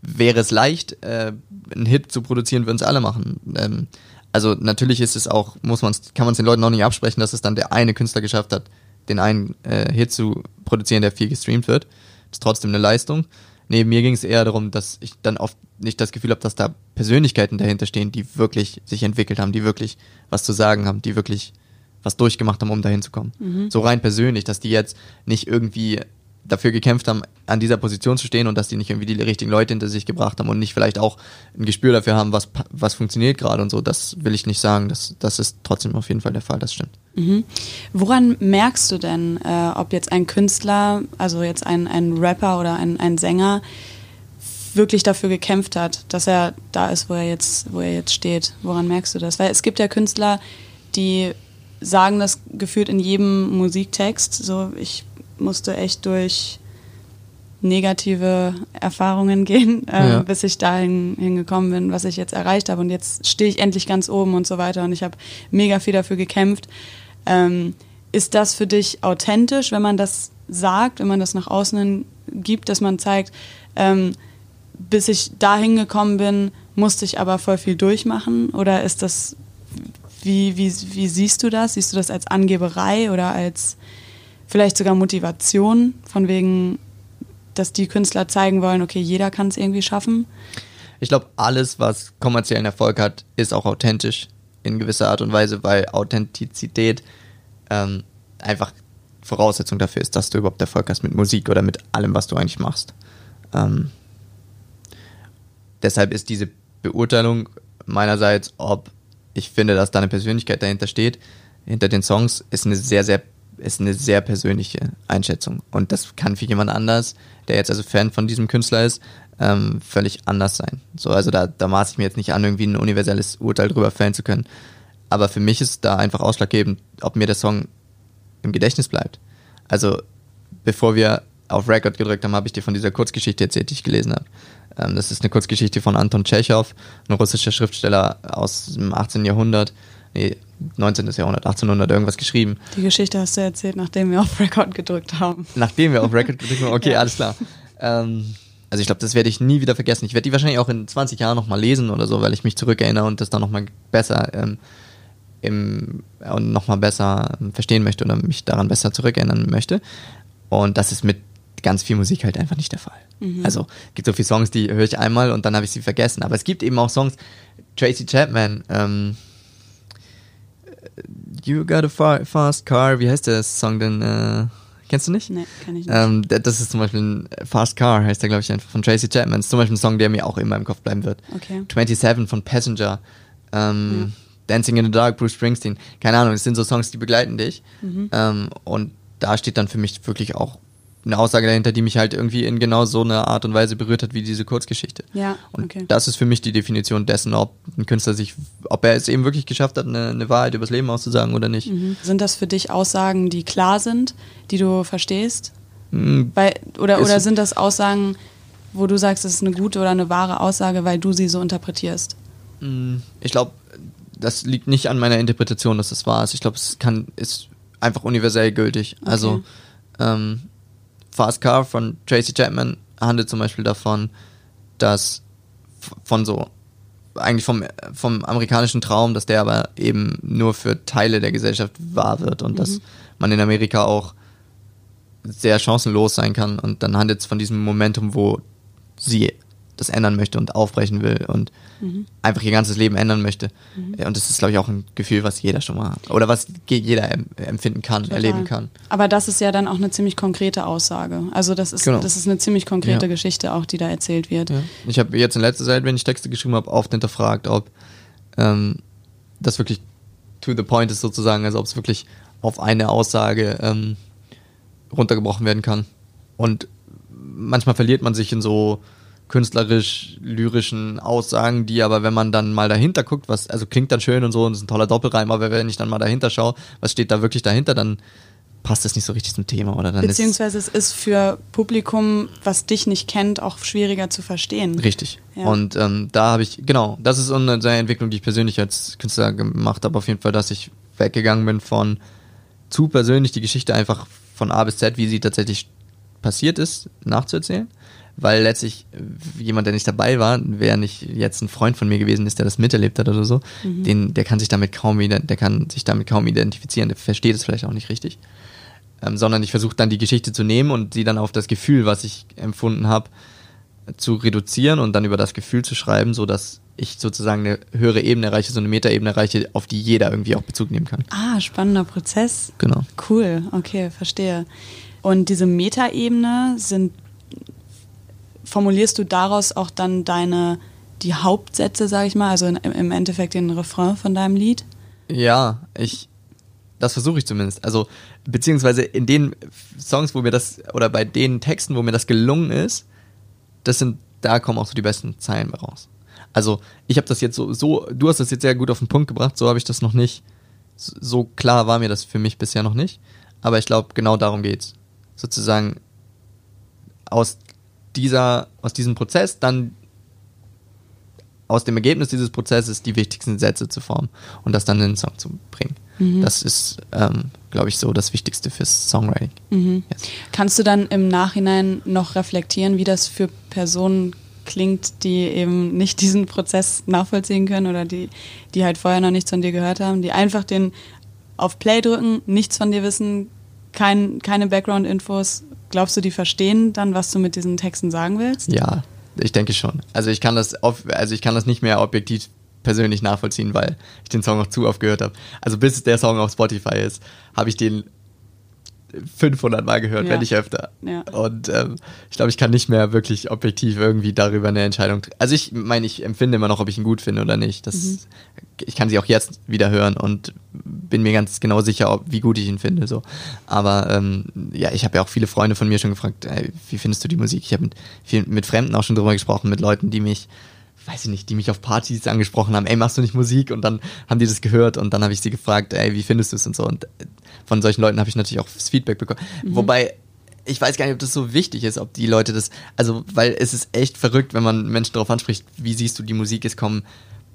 wäre es leicht, äh, einen Hit zu produzieren, würden es alle machen. Ähm, also natürlich ist es auch, muss man kann man es den Leuten auch nicht absprechen, dass es dann der eine Künstler geschafft hat, den einen äh, Hit zu produzieren, der viel gestreamt wird. Das ist trotzdem eine Leistung. Nee, mir ging es eher darum, dass ich dann oft nicht das Gefühl habe, dass da Persönlichkeiten dahinter stehen, die wirklich sich entwickelt haben, die wirklich was zu sagen haben, die wirklich was durchgemacht haben, um dahin zu kommen. Mhm. So rein persönlich, dass die jetzt nicht irgendwie dafür gekämpft haben, an dieser Position zu stehen und dass die nicht irgendwie die richtigen Leute hinter sich gebracht haben und nicht vielleicht auch ein Gespür dafür haben, was, was funktioniert gerade und so. Das will ich nicht sagen. Das, das ist trotzdem auf jeden Fall der Fall, das stimmt. Mhm. Woran merkst du denn, äh, ob jetzt ein Künstler, also jetzt ein, ein Rapper oder ein, ein Sänger, wirklich dafür gekämpft hat, dass er da ist, wo er jetzt, wo er jetzt steht? Woran merkst du das? Weil es gibt ja Künstler, die sagen das gefühlt in jedem Musiktext. So, ich musste echt durch negative Erfahrungen gehen, äh, ja. bis ich dahin hingekommen bin, was ich jetzt erreicht habe. Und jetzt stehe ich endlich ganz oben und so weiter. Und ich habe mega viel dafür gekämpft. Ähm, ist das für dich authentisch, wenn man das sagt, wenn man das nach außen gibt, dass man zeigt, ähm, bis ich dahin gekommen bin, musste ich aber voll viel durchmachen? Oder ist das, wie, wie, wie siehst du das? Siehst du das als Angeberei oder als vielleicht sogar Motivation, von wegen, dass die Künstler zeigen wollen, okay, jeder kann es irgendwie schaffen? Ich glaube, alles, was kommerziellen Erfolg hat, ist auch authentisch in gewisser Art und Weise, weil Authentizität ähm, einfach Voraussetzung dafür ist, dass du überhaupt Erfolg hast mit Musik oder mit allem, was du eigentlich machst. Ähm, deshalb ist diese Beurteilung meinerseits, ob ich finde, dass da eine Persönlichkeit dahinter steht, hinter den Songs, ist eine sehr, sehr ist eine sehr persönliche Einschätzung. Und das kann für jemand anders, der jetzt also Fan von diesem Künstler ist, ähm, völlig anders sein. So, also da, da maße ich mir jetzt nicht an, irgendwie ein universelles Urteil drüber fällen zu können. Aber für mich ist da einfach ausschlaggebend, ob mir der Song im Gedächtnis bleibt. Also, bevor wir auf Record gedrückt haben, habe ich dir von dieser Kurzgeschichte erzählt, die ich gelesen habe. Ähm, das ist eine Kurzgeschichte von Anton Tschechow, ein russischer Schriftsteller aus dem 18. Jahrhundert, nee, 19. Jahrhundert, 1800 irgendwas geschrieben. Die Geschichte hast du erzählt, nachdem wir auf Record gedrückt haben. Nachdem wir auf Record gedrückt haben, okay, ja. alles klar. Ähm, also ich glaube, das werde ich nie wieder vergessen. Ich werde die wahrscheinlich auch in 20 Jahren nochmal lesen oder so, weil ich mich zurückerinnere und das dann nochmal besser ähm, im, und nochmal besser verstehen möchte oder mich daran besser zurückerinnern möchte. Und das ist mit ganz viel Musik halt einfach nicht der Fall. Mhm. Also gibt so viele Songs, die höre ich einmal und dann habe ich sie vergessen. Aber es gibt eben auch Songs, Tracy Chapman, ähm, You Got a far, Fast Car, wie heißt der Song denn? Äh, kennst du nicht? Nee, kenn ich nicht. Ähm, das ist zum Beispiel ein Fast Car, heißt der, glaube ich, einfach von Tracy Chapman. Das ist zum Beispiel ein Song, der mir auch immer im Kopf bleiben wird. Okay. 27 von Passenger. Ähm, Dancing in the Dark, Bruce Springsteen, keine Ahnung, das sind so Songs, die begleiten dich. Mhm. Ähm, und da steht dann für mich wirklich auch eine Aussage dahinter, die mich halt irgendwie in genau so einer Art und Weise berührt hat wie diese Kurzgeschichte. Ja, Und okay. das ist für mich die Definition dessen, ob ein Künstler sich, ob er es eben wirklich geschafft hat, eine, eine Wahrheit übers Leben auszusagen oder nicht. Mhm. Sind das für dich Aussagen, die klar sind, die du verstehst? Mm, Weil, oder, Es- oder sind das Aussagen, wo du sagst, das ist eine gute oder eine wahre Aussage, weil du sie so interpretierst? mm, Ich glaube, das liegt nicht an meiner Interpretation, dass das wahr ist. Ich glaube, es kann, ist einfach universell gültig. Also, ähm, Fast Car von Tracy Chapman handelt zum Beispiel davon, dass von so eigentlich vom, vom amerikanischen Traum, dass der aber eben nur für Teile der Gesellschaft wahr wird und dass man in Amerika auch sehr chancenlos sein kann. Und dann handelt es von diesem Momentum, wo sie das ändern möchte und aufbrechen will und einfach ihr ganzes Leben ändern möchte. Ja, Und das ist, glaube ich, auch ein Gefühl, was jeder schon mal hat. Oder was jeder em- empfinden kann, erleben kann. Aber das ist ja dann auch eine ziemlich konkrete Aussage. Also das ist, Genau. das ist eine ziemlich konkrete Ja. Geschichte auch, die da erzählt wird. Ja. Ich habe jetzt in letzter Zeit, wenn ich Texte geschrieben habe, oft hinterfragt, ob ähm, das wirklich to the point ist sozusagen, also ob es wirklich auf eine Aussage ähm, runtergebrochen werden kann. Und manchmal verliert man sich in so künstlerisch-lyrischen Aussagen, die aber, wenn man dann mal dahinter guckt, was, also klingt dann schön und so und ist ein toller Doppelreim, aber wenn ich dann mal dahinter schaue, was steht da wirklich dahinter, dann passt das nicht so richtig zum Thema oder dann Beziehungsweise es ist für Publikum, was dich nicht kennt, auch schwieriger zu verstehen. ist richtig. Ja. Und ähm, da habe ich, genau, das ist eine Entwicklung, die ich persönlich als Künstler gemacht habe, auf jeden Fall, dass ich weggegangen bin von zu persönlich die Geschichte einfach von A bis Z, wie sie tatsächlich passiert ist, nachzuerzählen. Weil letztlich äh, jemand, der nicht dabei war, wer nicht jetzt ein Freund von mir gewesen ist, der das miterlebt hat oder so, den, der kann sich damit kaum der kann sich damit kaum identifizieren, der versteht es vielleicht auch nicht richtig. Ähm, sondern ich versuche dann die Geschichte zu nehmen und sie dann auf das Gefühl, was ich empfunden habe, zu reduzieren und dann über das Gefühl zu schreiben, so dass ich sozusagen eine höhere Ebene erreiche, so eine Metaebene erreiche, auf die jeder irgendwie auch Bezug nehmen kann. Ah, spannender Prozess. Genau. Cool, okay, verstehe. Und diese Metaebene sind, formulierst du daraus auch dann deine, die Hauptsätze, sag ich mal, also in, im Endeffekt den Refrain von deinem Lied? Ja, ich, das versuche ich zumindest. Also, beziehungsweise in den Songs, wo mir das, oder bei den Texten, wo mir das gelungen ist, das sind, da kommen auch so die besten Zeilen raus. Also, ich habe das jetzt so, so, du hast das jetzt sehr gut auf den Punkt gebracht, so habe ich das noch nicht, so so klar war mir das für mich bisher noch nicht. Aber ich glaube, genau darum geht's. Sozusagen aus dieser, aus diesem Prozess dann aus dem Ergebnis dieses Prozesses die wichtigsten Sätze zu formen und das dann in den Song zu bringen. Das ist, ähm, glaube ich, so das Wichtigste fürs Songwriting. Yes. Kannst du dann im Nachhinein noch reflektieren, wie das für Personen klingt, die eben nicht diesen Prozess nachvollziehen können oder die, die halt vorher noch nichts von dir gehört haben, die einfach den auf Play drücken, nichts von dir wissen, kein, keine Background-Infos. Glaubst du, die verstehen dann, was du mit diesen Texten sagen willst? Ja, ich denke schon. Also ich kann das, auf, also ich kann das nicht mehr objektiv persönlich nachvollziehen, weil ich den Song auch zu oft gehört habe. Also bis der Song auf Spotify ist, habe ich den 500 Mal gehört, Ja. wenn nicht öfter. Ja. Und ähm, ich glaube, ich kann nicht mehr wirklich objektiv irgendwie darüber eine Entscheidung. tr- Also ich meine, ich empfinde immer noch, ob ich ihn gut finde oder nicht. Das, Mhm. Ich kann sie auch jetzt wieder hören und bin mir ganz genau sicher, ob, wie gut ich ihn finde. So. Aber ähm, ja, ich habe ja auch viele Freunde von mir schon gefragt, ey, wie findest du die Musik? Ich habe mit, viel- mit Fremden auch schon drüber gesprochen, mit Leuten, die mich weiß ich nicht, die mich auf Partys angesprochen haben, ey, machst du nicht Musik? Und dann haben die das gehört und dann habe ich sie gefragt, ey, wie findest du es und so. Und äh, von solchen Leuten habe ich natürlich auch das Feedback bekommen. Wobei, ich weiß gar nicht, ob das so wichtig ist, ob die Leute das, also, weil es ist echt verrückt, wenn man Menschen darauf anspricht, wie siehst du die Musik ist kommen,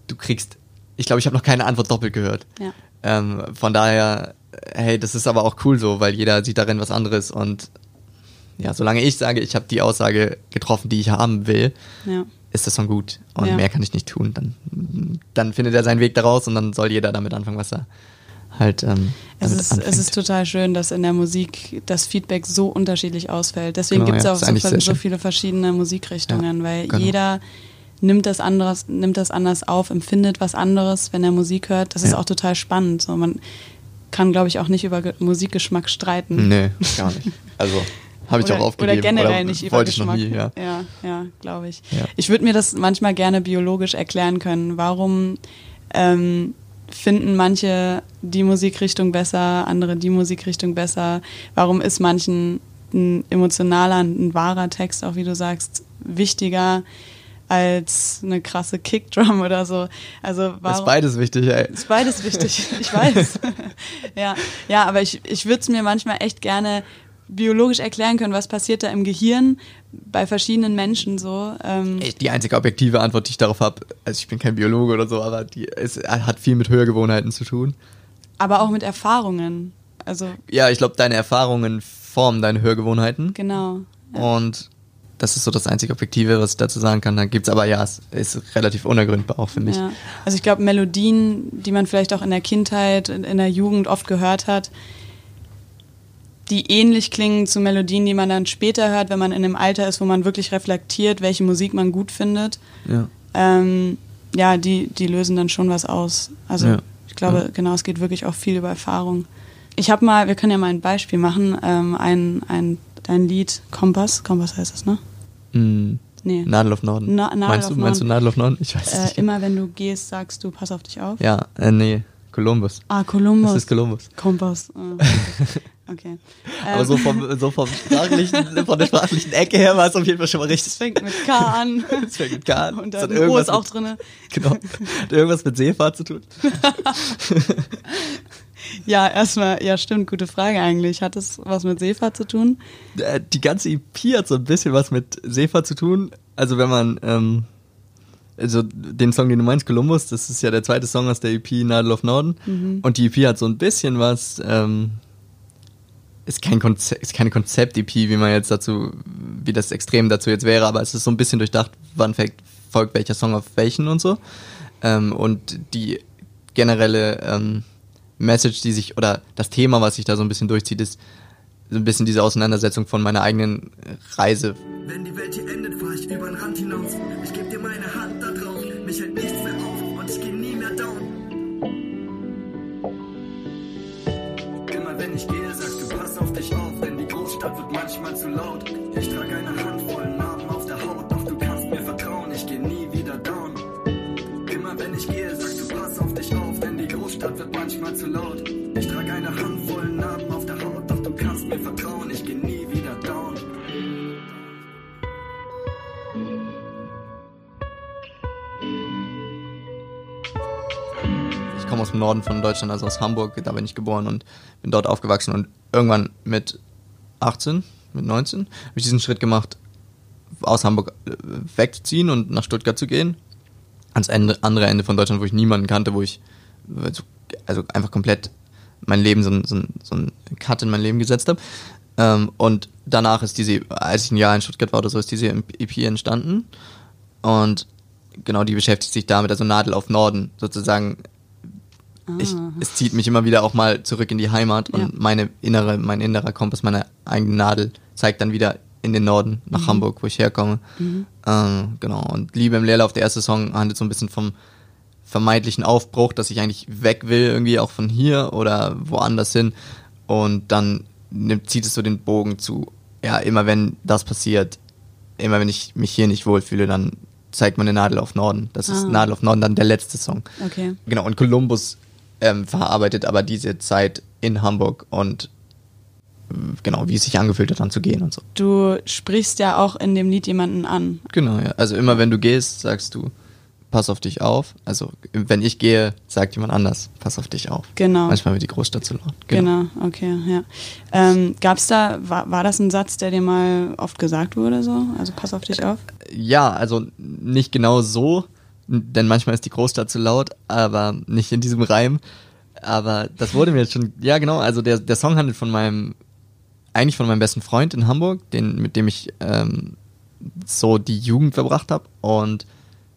du kriegst, ich glaube, ich habe noch keine Antwort doppelt gehört. Ja. Ähm, von daher, hey, das ist aber auch cool so, weil jeder sieht darin was anderes und ja, solange ich sage, ich habe die Aussage getroffen, die ich haben will, Ja. Ist das schon gut. Und Ja. mehr kann ich nicht tun. Dann, dann findet er seinen Weg daraus und dann soll jeder damit anfangen, was er halt ähm, Es ist, anfängt. es ist total schön, dass in der Musik das Feedback so unterschiedlich ausfällt. Deswegen Genau, gibt es ja, auch so, so viele verschiedene Musikrichtungen, Ja, weil genau. jeder nimmt das, anderes, nimmt das anders auf, empfindet was anderes, wenn er Musik hört. Das ist auch total spannend. So, man kann, glaube ich, auch nicht über Ge- Musikgeschmack streiten. Nee, gar nicht. Also, habe ich oder, auch aufgegeben. Oder generell nicht über Geschmack. nie, ja. ja, ja glaube ich. Ja. Ich würde mir das manchmal gerne biologisch erklären können. Warum ähm, finden manche die Musikrichtung besser, andere die Musikrichtung besser? Warum ist manchen ein emotionaler, ein wahrer Text, auch wie du sagst, wichtiger als eine krasse Kickdrum oder so. Also warum, ist beides wichtig, ey. Ist beides wichtig, ich weiß. ja, ja, aber ich, ich würde es mir manchmal echt gerne biologisch erklären können, was passiert da im Gehirn bei verschiedenen Menschen so. Ähm die einzige objektive Antwort, die ich darauf habe, also ich bin kein Biologe oder so, aber die es hat viel mit Hörgewohnheiten zu tun. Aber auch mit Erfahrungen. Also ja, ich glaube, deine Erfahrungen formen deine Hörgewohnheiten. Genau. Ja. Und das ist so das einzige Objektive, was ich dazu sagen kann. Dann gibt es aber ja, es ist relativ unergründbar auch für mich. Ja. Also ich glaube, Melodien, die man vielleicht auch in der Kindheit, in der Jugend oft gehört hat, die ähnlich klingen zu Melodien, die man dann später hört, wenn man in einem Alter ist, wo man wirklich reflektiert, welche Musik man gut findet. Ja, ähm, ja die, die lösen dann schon was aus. Also ja. ich glaube, ja. genau, es geht wirklich auch viel über Erfahrung. Ich habe mal, wir können ja mal ein Beispiel machen, ähm, ein, ein, ein Lied, Kompass, Kompass heißt es, ne? Mm. Nee. Nadel auf Norden. Na, Nadel meinst, auf du, Norden. meinst du Nadel auf Norden? Ich weiß äh, nicht. Immer wenn du gehst, sagst du, pass auf dich auf. Ja, äh, nee. Kolumbus. Ah, Kolumbus. Das ist Kolumbus. Kompass. Ah, okay. Aber so vom, so vom sprachlichen, von der sprachlichen Ecke her war es auf jeden Fall schon mal richtig. Es fängt mit K an. Es fängt mit K an. Und dann O ist auch mit, drin. Genau. Hat irgendwas mit Seefahrt zu tun? ja, erstmal, ja stimmt, gute Frage eigentlich. Hat das was mit Seefahrt zu tun? Äh, die ganze EP hat so ein bisschen was mit Seefahrt zu tun. Also wenn man... Ähm, also den Song, den du meinst, Columbus, das ist ja der zweite Song aus der EP Nadel of Norden. Mhm. Und die EP hat so ein bisschen was, ähm, ist, kein Konzept, ist keine Konzept-EP, wie man jetzt dazu, wie das extrem dazu jetzt wäre, aber es ist so ein bisschen durchdacht, wann folgt welcher Song auf welchen und so. Ähm, und die generelle ähm, Message, die sich, oder das Thema, was sich da so ein bisschen durchzieht, ist so ein bisschen diese Auseinandersetzung von meiner eigenen Reise. Wenn die Welt hier endet, fahr ich über den Rand hinaus. Ich gebe dir meine Hand da drauf. Mich hält nichts mehr auf und ich geh Immer wenn ich gehe, sagst du, pass auf dich auf, denn die Großstadt wird manchmal zu laut. Ich trage eine Handvoll Narben auf der Haut, doch du kannst mir vertrauen, ich geh nie wieder down. Immer wenn ich gehe, sagst du, pass auf dich auf, denn die Großstadt wird manchmal zu laut. Ich trage eine Handvoll Narben auf der Haut, doch du kannst mir vertrauen, ich geh nie Ich komme aus dem Norden von Deutschland, also aus Hamburg, da bin ich geboren und bin dort aufgewachsen und irgendwann mit 18, mit 19 habe ich diesen Schritt gemacht, aus Hamburg äh, wegzuziehen und nach Stuttgart zu gehen. Ans Ende, andere Ende von Deutschland, wo ich niemanden kannte, wo ich also einfach komplett mein Leben so, so, so ein Cut in mein Leben gesetzt habe. Ähm, und danach ist diese, als ich ein Jahr in Stuttgart war oder so, ist diese EP entstanden. Und genau die beschäftigt sich damit, also Nadel auf Norden sozusagen. Ich, Ah. es zieht mich immer wieder auch mal zurück in die Heimat und Ja. meine innere, mein innerer Kompass, meine eigene Nadel zeigt dann wieder in den Norden, nach Mhm. Hamburg, wo ich herkomme. Ähm, genau. Und Liebe im Leerlauf, der erste Song, handelt so ein bisschen vom vermeintlichen Aufbruch, dass ich eigentlich weg will, irgendwie auch von hier oder woanders hin. Und dann nimmt, zieht es so den Bogen zu, ja, immer wenn das passiert, immer wenn ich mich hier nicht wohlfühle, dann zeigt meine Nadel auf Norden. Das ist Ah. Nadel auf Norden dann der letzte Song. Okay. Genau, und Columbus ähm, verarbeitet aber diese Zeit in Hamburg und äh, genau, wie es sich angefühlt hat, dann zu gehen und so. Du sprichst ja auch in dem Lied jemanden an. Genau, ja. Also immer wenn du gehst, sagst du, pass auf dich auf. Also wenn ich gehe, sagt jemand anders, pass auf dich auf. Genau. Manchmal wird die Großstadt zu laut. Genau, okay, ja. Ähm, gab's da, war, war das ein Satz, der dir mal oft gesagt wurde so? Also pass auf dich auf? Ja, also nicht genau so, denn manchmal ist die Großstadt zu laut, aber nicht in diesem Reim. Aber das wurde mir jetzt schon, ja genau, also der, der Song handelt von meinem, eigentlich von meinem besten Freund in Hamburg, den, mit dem ich ähm, so die Jugend verbracht habe. Und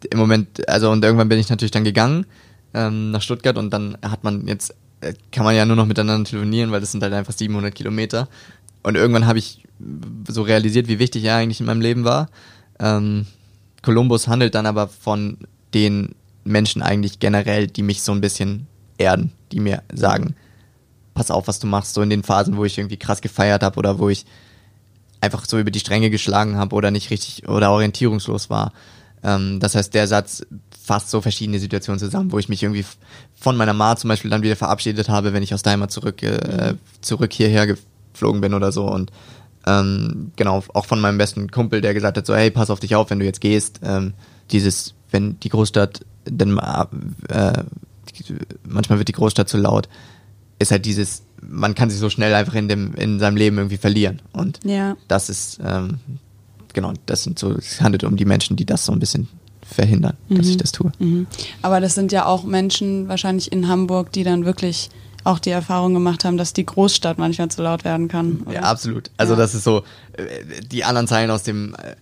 im Moment, also und irgendwann bin ich natürlich dann gegangen ähm, nach Stuttgart und dann hat man jetzt, äh, kann man ja nur noch miteinander telefonieren, weil das sind halt einfach 700 Kilometer. Und irgendwann habe ich so realisiert, wie wichtig er eigentlich in meinem Leben war. Ähm, Columbus handelt dann aber von den Menschen eigentlich generell, die mich so ein bisschen erden, die mir sagen, pass auf, was du machst, so in den Phasen, wo ich irgendwie krass gefeiert habe oder wo ich einfach so über die Stränge geschlagen habe oder nicht richtig oder orientierungslos war. Ähm, das heißt, der Satz fasst so verschiedene Situationen zusammen, wo ich mich irgendwie von meiner Ma zum Beispiel dann wieder verabschiedet habe, wenn ich aus Heimat zurück, äh, zurück hierher geflogen bin oder so und ähm, genau, auch von meinem besten Kumpel, der gesagt hat, so, hey, pass auf dich auf, wenn du jetzt gehst. Ähm, dieses, wenn die Großstadt, denn äh, manchmal wird die Großstadt zu laut, ist halt dieses, man kann sich so schnell einfach in dem, in seinem Leben irgendwie verlieren. Und Ja. das ist, ähm, genau, das sind so, es handelt um die Menschen, die das so ein bisschen verhindern, dass ich das tue. Mhm. Aber das sind ja auch Menschen wahrscheinlich in Hamburg, die dann wirklich auch die Erfahrung gemacht haben, dass die Großstadt manchmal zu laut werden kann. oder? Ja, absolut. Also Ja. das ist so, äh, die anderen Zeilen aus dem, äh,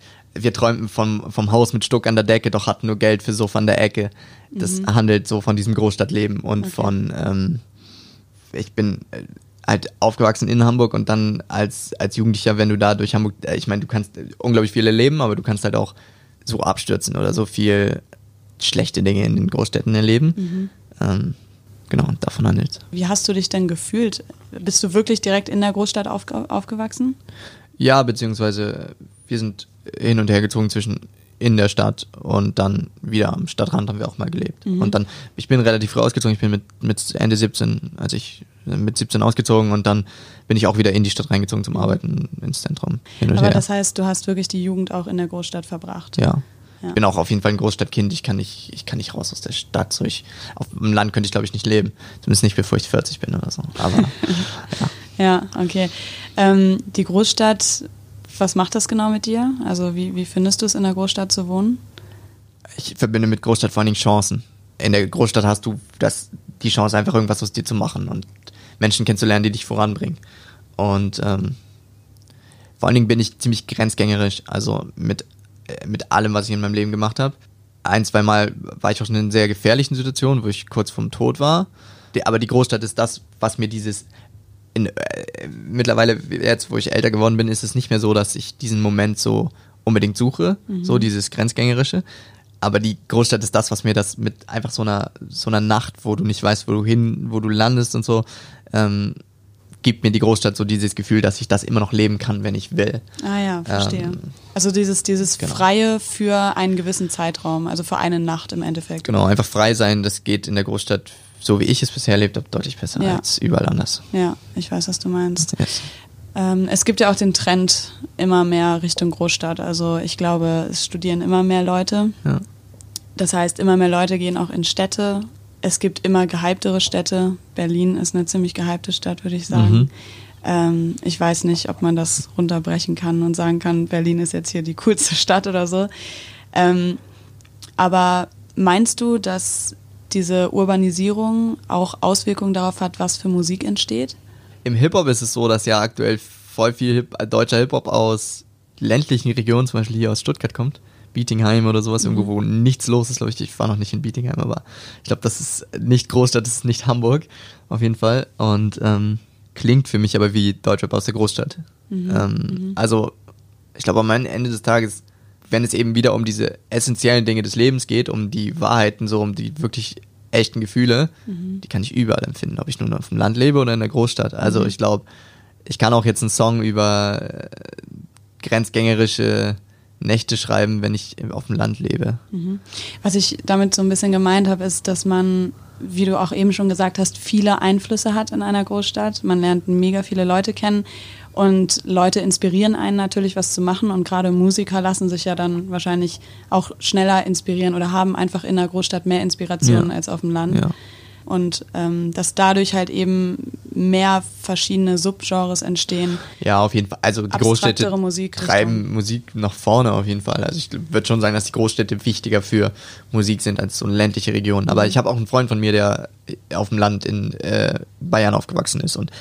wir träumten vom, vom Haus mit Stuck an der Decke, doch hatten nur Geld für Sofa an der Ecke. Das handelt so von diesem Großstadtleben und Mhm. Okay. von, ähm, ich bin äh, halt aufgewachsen in Hamburg und dann als, als Jugendlicher, wenn du da durch Hamburg, äh, ich meine, du kannst äh, unglaublich viel erleben, aber du kannst halt auch so abstürzen oder so viel schlechte Dinge in den Großstädten erleben. Mhm. Ähm, genau, davon handelt Wie hast du dich denn gefühlt? Bist du wirklich direkt in der Großstadt aufge aufgewachsen? Ja, beziehungsweise wir sind hin und her gezogen zwischen in der Stadt und dann wieder am Stadtrand haben wir auch mal gelebt. Und dann, ich bin relativ früh ausgezogen, ich bin mit, mit Ende 17, als ich äh, mit 17 ausgezogen und dann bin ich auch wieder in die Stadt reingezogen zum Arbeiten ins Zentrum. Aber her. das heißt, du hast wirklich die Jugend auch in der Großstadt verbracht. ja. Ja. Bin auch auf jeden Fall ein Großstadtkind. Ich kann nicht, ich kann nicht raus aus der Stadt. So ich, auf dem Land könnte ich glaube ich nicht leben. Zumindest nicht, bevor ich 40 bin oder so. Aber Ja, okay. Ähm, die Großstadt, was macht das genau mit dir? Also wie, wie findest du es, in der Großstadt zu wohnen? ich verbinde mit Großstadt vor allen Dingen Chancen. In der Großstadt hast du das, die Chance, einfach irgendwas aus dir zu machen und Menschen kennenzulernen, die dich voranbringen. Und ähm, vor allen Dingen bin ich ziemlich grenzgängerisch, also mit, äh, mit allem, was ich in meinem Leben gemacht habe. Ein, zwei Mal war ich auch schon in sehr gefährlichen Situationen, wo ich kurz vorm Tod war. Aber die Großstadt ist das, was mir dieses in, äh, mittlerweile jetzt, wo ich älter geworden bin, ist es nicht mehr so, dass ich diesen Moment so unbedingt suche, so dieses grenzgängerische. Aber die Großstadt ist das, was mir das mit einfach so einer so einer Nacht, wo du nicht weißt, wo du hin, wo du landest und so, ähm, gibt mir die Großstadt so dieses Gefühl, dass ich das immer noch leben kann, wenn ich will. Ah ja, verstehe. Ähm, also dieses, dieses genau. Freie für einen gewissen Zeitraum, also für eine Nacht im Endeffekt. Genau, einfach frei sein, das geht in der Großstadt, so wie ich es bisher erlebt habe, deutlich besser Ja. als überall anders. Ja, ich weiß, was du meinst. Yes. Ähm, es gibt ja auch den Trend immer mehr Richtung Großstadt. Also ich glaube, es studieren immer mehr Leute. Ja. Das heißt, immer mehr Leute gehen auch in Städte. Es gibt immer gehyptere Städte. Berlin ist eine ziemlich gehypte Stadt, würde ich sagen. Mhm. Ähm, ich weiß nicht, ob man das runterbrechen kann und sagen kann, Berlin ist jetzt hier die coolste Stadt oder so. Ähm, aber meinst du, dass diese Urbanisierung auch Auswirkungen darauf hat, was für Musik entsteht? Im Hip-Hop ist es so, dass ja aktuell voll viel Hip äh, deutscher Hip-Hop aus ländlichen Regionen, zum Beispiel hier aus Stuttgart kommt. Bietingheim oder sowas, irgendwo, wo nichts los ist, glaube ich. Ich war noch nicht in Bietingheim, aber ich glaube, das ist nicht Großstadt, das ist nicht Hamburg, auf jeden Fall. Und ähm, klingt für mich aber wie Deutschrap aus der Großstadt. Ähm, Also, ich glaube, am Ende des Tages, wenn es eben wieder um diese essentiellen Dinge des Lebens geht, um die Wahrheiten, so um die wirklich echten Gefühle, die kann ich überall empfinden, ob ich nun auf dem Land lebe oder in der Großstadt. Also ich glaube, ich kann auch jetzt einen Song über äh, grenzgängerische Nächte schreiben, wenn ich auf dem Land lebe. Was ich damit so ein bisschen gemeint habe, ist, dass man, wie du auch eben schon gesagt hast, viele Einflüsse hat in einer Großstadt. Man lernt mega viele Leute kennen und Leute inspirieren einen natürlich, was zu machen. Und gerade Musiker lassen sich ja dann wahrscheinlich auch schneller inspirieren oder haben einfach in der Großstadt mehr Inspiration Ja. als auf dem Land. Ja. Und ähm, dass dadurch halt eben mehr verschiedene Subgenres entstehen. Ja, auf jeden Fall. Also die Großstädte Musik treiben Musik nach vorne auf jeden Fall. Also ich würde schon sagen, dass die Großstädte wichtiger für Musik sind als so ländliche Regionen. Aber ich habe auch einen Freund von mir, der auf dem Land in äh, Bayern aufgewachsen ist und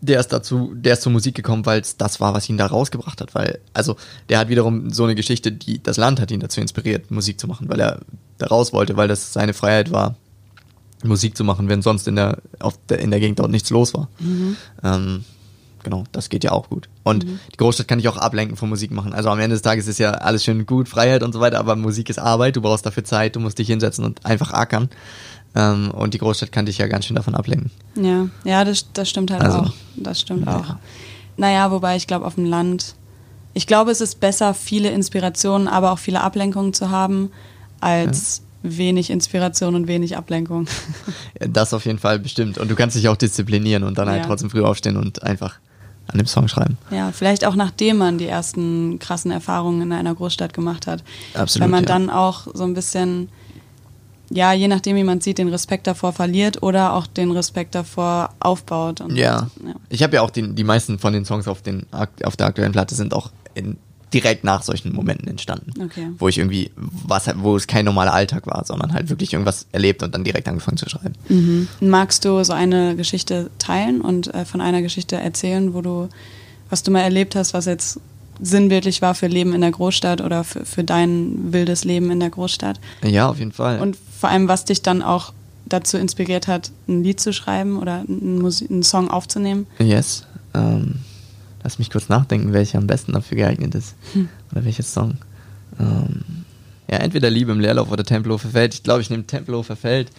der ist dazu, der ist zur Musik gekommen, weil es das war, was ihn da rausgebracht hat. Weil, also, der hat wiederum so eine Geschichte, die das Land hat ihn dazu inspiriert, Musik zu machen, weil er da raus wollte, weil das seine Freiheit war, Musik zu machen, wenn sonst in der, auf der, in der Gegend dort nichts los war. Ähm, genau, das geht ja auch gut. Und die Großstadt kann ich auch ablenken von Musik machen. Also am Ende des Tages ist ja alles schön gut, Freiheit und so weiter, aber Musik ist Arbeit, du brauchst dafür Zeit, du musst dich hinsetzen und einfach ackern. Ähm, und die Großstadt kann dich ja ganz schön davon ablenken. Ja, ja, das, das stimmt halt Also, auch. Das stimmt ja. auch. Naja, wobei ich glaube, auf dem Land ich glaube, es ist besser, viele Inspirationen, aber auch viele Ablenkungen zu haben, als ja. wenig Inspiration und wenig Ablenkung. Das auf jeden Fall bestimmt. Und du kannst dich auch disziplinieren und dann halt ja. trotzdem früh aufstehen und einfach an dem Song schreiben. Ja, vielleicht auch nachdem man die ersten krassen Erfahrungen in einer Großstadt gemacht hat. Absolut. Wenn man ja. dann auch so ein bisschen, ja, je nachdem, wie man sieht, den Respekt davor verliert oder auch den Respekt davor aufbaut. Ja. ja. Ich habe ja auch den, die meisten von den Songs auf, den, auf der aktuellen Platte sind auch in direkt nach solchen Momenten entstanden. Okay. Wo ich irgendwie, was, wo es kein normaler Alltag war, sondern halt wirklich irgendwas erlebt und dann direkt angefangen zu schreiben. Mhm. Magst du so eine Geschichte teilen und äh, von einer Geschichte erzählen, wo du, was du mal erlebt hast, was jetzt sinnbildlich war für Leben in der Großstadt oder für, für dein wildes Leben in der Großstadt? Ja, auf jeden Fall. Und vor allem, was dich dann auch dazu inspiriert hat, ein Lied zu schreiben oder einen, einen Song aufzunehmen? Yes. Ähm Lass mich kurz nachdenken, welcher am besten dafür geeignet ist. Hm. Oder welcher Song. Ähm, ja, entweder Liebe im Leerlauf oder Tempelhofer Feld. Ich glaube, ich nehme Tempelhofer Feld,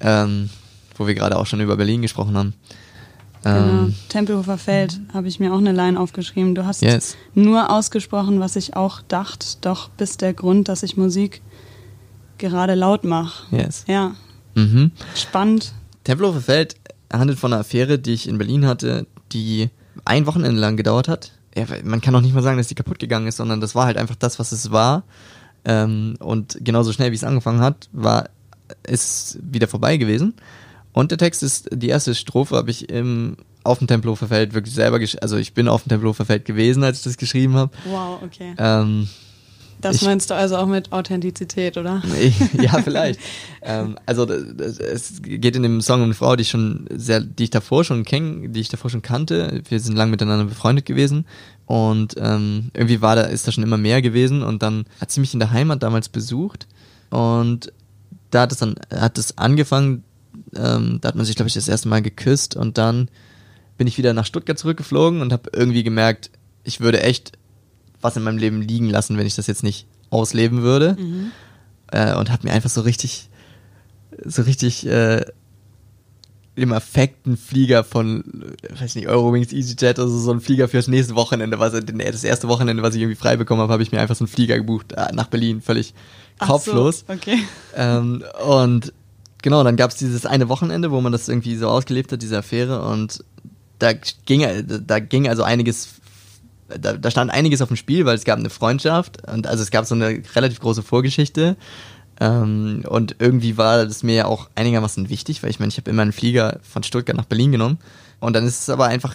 ähm, wo wir gerade auch schon über Berlin gesprochen haben. Genau, ähm, Tempelhofer Feld habe ich mir auch eine Line aufgeschrieben. Du hast yes. nur ausgesprochen, was ich auch dachte, doch bist der Grund, dass ich Musik gerade laut mache. Yes. Ja. Mhm. Spannend. Tempelhofer Feld handelt von einer Affäre, die ich in Berlin hatte, die ein Wochenende lang gedauert hat. Ja, man kann auch nicht mal sagen, dass die kaputt gegangen ist, sondern das war halt einfach das, was es war. Ähm, und genauso schnell, wie es angefangen hat, war es wieder vorbei gewesen. Und der Text ist, die erste Strophe habe ich im, auf dem Tempelhofer Feld wirklich selber, also ich bin auf dem Tempelhofer Feld gewesen, als ich das geschrieben habe. Wow, okay. Ähm, das ich, meinst du also auch mit Authentizität, oder? ja, vielleicht. ähm, also es geht in dem Song um eine Frau, die ich schon sehr, die ich davor schon kenne, die ich davor schon kannte. Wir sind lang miteinander befreundet gewesen und ähm, irgendwie war da ist da schon immer mehr gewesen und dann hat sie mich in der Heimat damals besucht und da hat es dann hat es angefangen. Ähm, da hat man sich glaube ich das erste Mal geküsst und dann bin ich wieder nach Stuttgart zurückgeflogen und habe irgendwie gemerkt, ich würde echt was in meinem Leben liegen lassen, wenn ich das jetzt nicht ausleben würde. Mhm. Äh, und habe mir einfach so richtig, so richtig äh, im Affekten Flieger von, weiß nicht, Eurowings, EasyJet oder so, so ein Flieger fürs nächste Wochenende, was das erste Wochenende, was ich irgendwie frei bekommen habe, habe ich mir einfach so einen Flieger gebucht äh, nach Berlin, völlig kopflos. So, okay. Ähm, und genau, dann gab es dieses eine Wochenende, wo man das irgendwie so ausgelebt hat, diese Affäre, und da ging, da ging also einiges da, da stand einiges auf dem Spiel, weil es gab eine Freundschaft und also es gab so eine relativ große Vorgeschichte. Ähm, und irgendwie war das mir ja auch einigermaßen wichtig, weil ich meine, ich habe immer einen Flieger von Stuttgart nach Berlin genommen. Und dann ist es aber einfach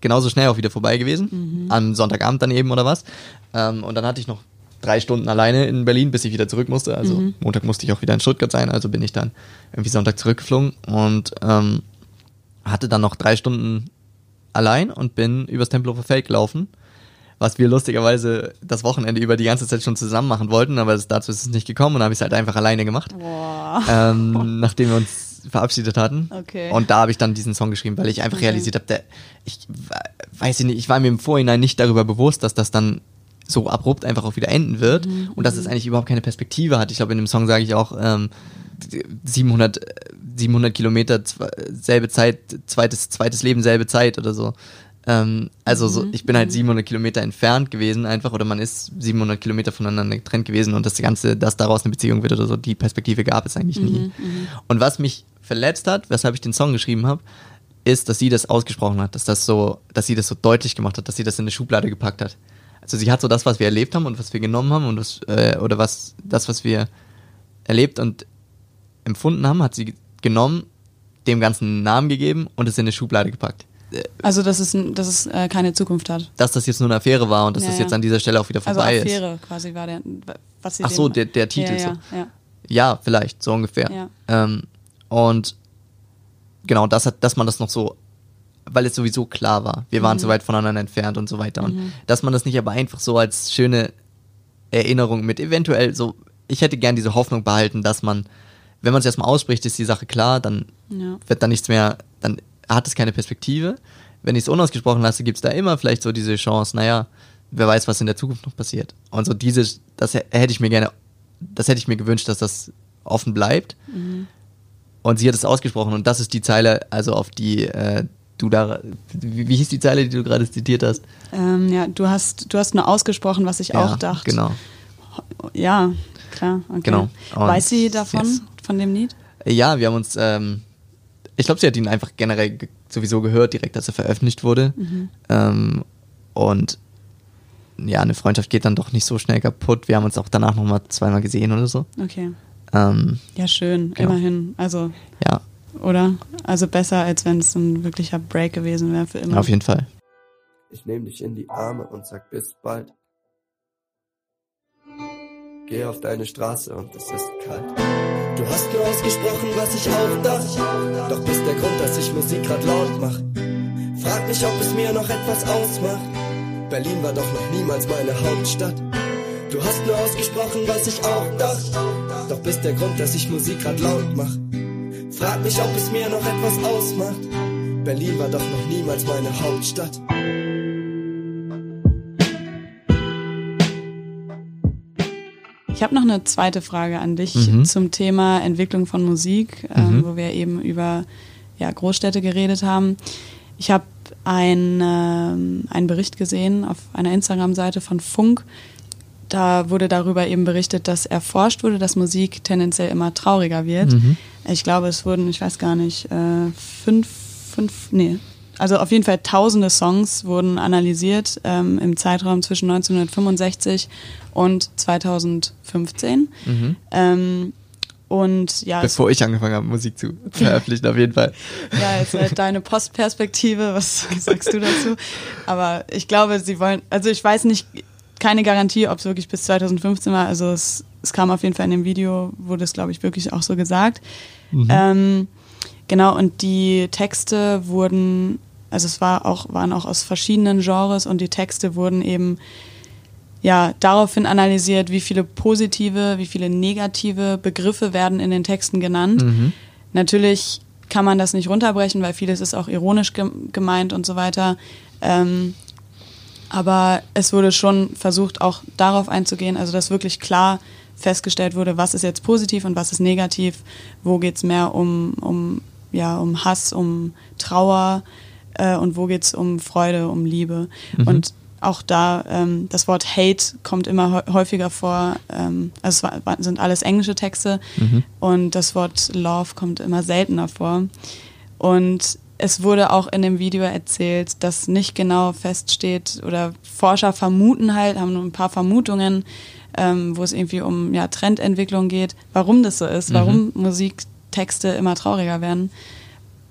genauso schnell auch wieder vorbei gewesen. Mhm. Am Sonntagabend dann eben oder was. Ähm, und dann hatte ich noch drei Stunden alleine in Berlin, bis ich wieder zurück musste. Also mhm. Montag musste ich auch wieder in Stuttgart sein, also bin ich dann irgendwie Sonntag zurückgeflogen und ähm, hatte dann noch drei Stunden allein und bin übers Tempelhofer Feld gelaufen, was wir lustigerweise das Wochenende über die ganze Zeit schon zusammen machen wollten, aber dazu ist es nicht gekommen und habe ich es halt einfach alleine gemacht, ähm, nachdem wir uns verabschiedet hatten. Okay. Und da habe ich dann diesen Song geschrieben, weil ich einfach okay. realisiert habe, ich weiß nicht, ich war mir im Vorhinein nicht darüber bewusst, dass das dann so abrupt einfach auch wieder enden wird mhm. und dass es eigentlich überhaupt keine Perspektive hat. Ich glaube, in dem Song sage ich auch ähm, 700 700 Kilometer, selbe Zeit, zweites, zweites Leben, selbe Zeit oder so. Ähm, also so, mhm. ich bin halt 700 mhm. Kilometer entfernt gewesen einfach oder man ist 700 Kilometer voneinander getrennt gewesen und das Ganze, dass daraus eine Beziehung wird oder so, die Perspektive gab es eigentlich nie. Mhm, mhm. und was mich verletzt hat, weshalb ich den Song geschrieben habe, ist, dass sie das ausgesprochen hat, dass das so, dass sie das so deutlich gemacht hat, dass sie das in eine Schublade gepackt hat. Also sie hat so das, was wir erlebt haben und was wir genommen haben und was, äh, oder was, das, was wir erlebt und empfunden haben, hat sie genommen, dem ganzen Namen gegeben und es in eine Schublade gepackt. Also, dass es, dass es äh, keine Zukunft hat. Dass das jetzt nur eine Affäre war und dass ja, das jetzt an dieser Stelle auch wieder also vorbei also Affäre ist. quasi war der, was sie Ach so, der, der Titel. Ja, ja, so. ja. ja, vielleicht, so ungefähr. Ähm, und genau, das hat, dass man das noch so, weil es sowieso klar war, wir waren mhm. so weit voneinander entfernt und so weiter. Und mhm. dass man das nicht aber einfach so als schöne Erinnerung mit eventuell so, ich hätte gern diese Hoffnung behalten, dass man wenn man es erstmal ausspricht, ist die Sache klar, dann ja. wird da nichts mehr, dann hat es keine Perspektive. Wenn ich es unausgesprochen lasse, gibt es da immer vielleicht so diese Chance, naja, wer weiß, was in der Zukunft noch passiert. Und so diese, das hätte ich mir gerne, das hätte ich mir gewünscht, dass das offen bleibt. Mhm. Und sie hat es ausgesprochen und das ist die Zeile, also auf die, äh, du da, wie, wie hieß die Zeile, die du gerade zitiert hast? Ähm, ja, du hast, du hast nur ausgesprochen, was ich ja, auch dachte. Genau. Ja, klar. Okay. Genau. Und Weiß sie davon, yes. Von dem Lied? Ja, wir haben uns, ähm, ich glaube, sie hat ihn einfach generell ge sowieso gehört, direkt als er veröffentlicht wurde. Mhm. Ähm, und ja, eine Freundschaft geht dann doch nicht so schnell kaputt. Wir haben uns auch danach nochmal zweimal gesehen oder so. Okay. Ähm, Ja, schön, Genau. immerhin. Also, ja, oder? Also besser, als wenn es ein wirklicher Break gewesen wäre für immer. auf jeden Fall. Ich nehm dich in die Arme und sag bis bald. Geh auf deine Straße und es ist kalt. Du hast nur ausgesprochen, was ich auch dachte. Doch bist der Grund, dass ich Musik grad laut mach. Frag mich, ob es mir noch etwas ausmacht. Berlin war doch noch niemals meine Hauptstadt. Du hast nur ausgesprochen, was ich auch dachte. Doch bist der Grund, dass ich Musik grad laut mach. Frag mich, ob es mir noch etwas ausmacht. Berlin war doch noch niemals meine Hauptstadt. Ich habe noch eine zweite Frage an dich Mhm. zum Thema Entwicklung von Musik, ähm, Mhm. wo wir eben über ja, Großstädte geredet haben. Ich habe ein, ähm, einen Bericht gesehen auf einer Instagram-Seite von Funk. Da wurde darüber eben berichtet, dass erforscht wurde, dass Musik tendenziell immer trauriger wird. Mhm. Ich glaube, es wurden, ich weiß gar nicht, äh, fünf, fünf, nee, also auf jeden Fall tausende Songs wurden analysiert ähm, im Zeitraum zwischen 1965 und 2015. Mhm. Ähm, und ja, Bevor ich angefangen habe, Musik zu veröffentlichen, auf jeden Fall. ja, jetzt halt deine Postperspektive, was sagst du dazu? Aber ich glaube, sie wollen, also ich weiß nicht, keine Garantie, ob es wirklich bis 2015 war. Also es, es kam auf jeden Fall in dem Video, wurde es, glaube ich, wirklich auch so gesagt. Ähm, genau, und die Texte wurden, also es war auch, waren auch aus verschiedenen Genres und die Texte wurden eben ja, daraufhin analysiert, wie viele positive, wie viele negative Begriffe werden in den Texten genannt. Mhm. Natürlich kann man das nicht runterbrechen, weil vieles ist auch ironisch gem- gemeint und so weiter. Ähm, aber es wurde schon versucht, auch darauf einzugehen, also dass wirklich klar festgestellt wurde, was ist jetzt positiv und was ist negativ, wo geht's mehr um, um, ja, um Hass, um Trauer äh, und wo geht's um Freude, um Liebe. Mhm. Und auch da, ähm, das Wort Hate kommt immer häu- häufiger vor. Ähm, also es war, sind alles englische Texte Mhm. und das Wort Love kommt immer seltener vor. Und es wurde auch in dem Video erzählt, dass nicht genau feststeht oder Forscher vermuten halt, haben nur ein paar Vermutungen, ähm, wo es irgendwie um ja, Trendentwicklung geht, warum das so ist, warum Musiktexte immer trauriger werden.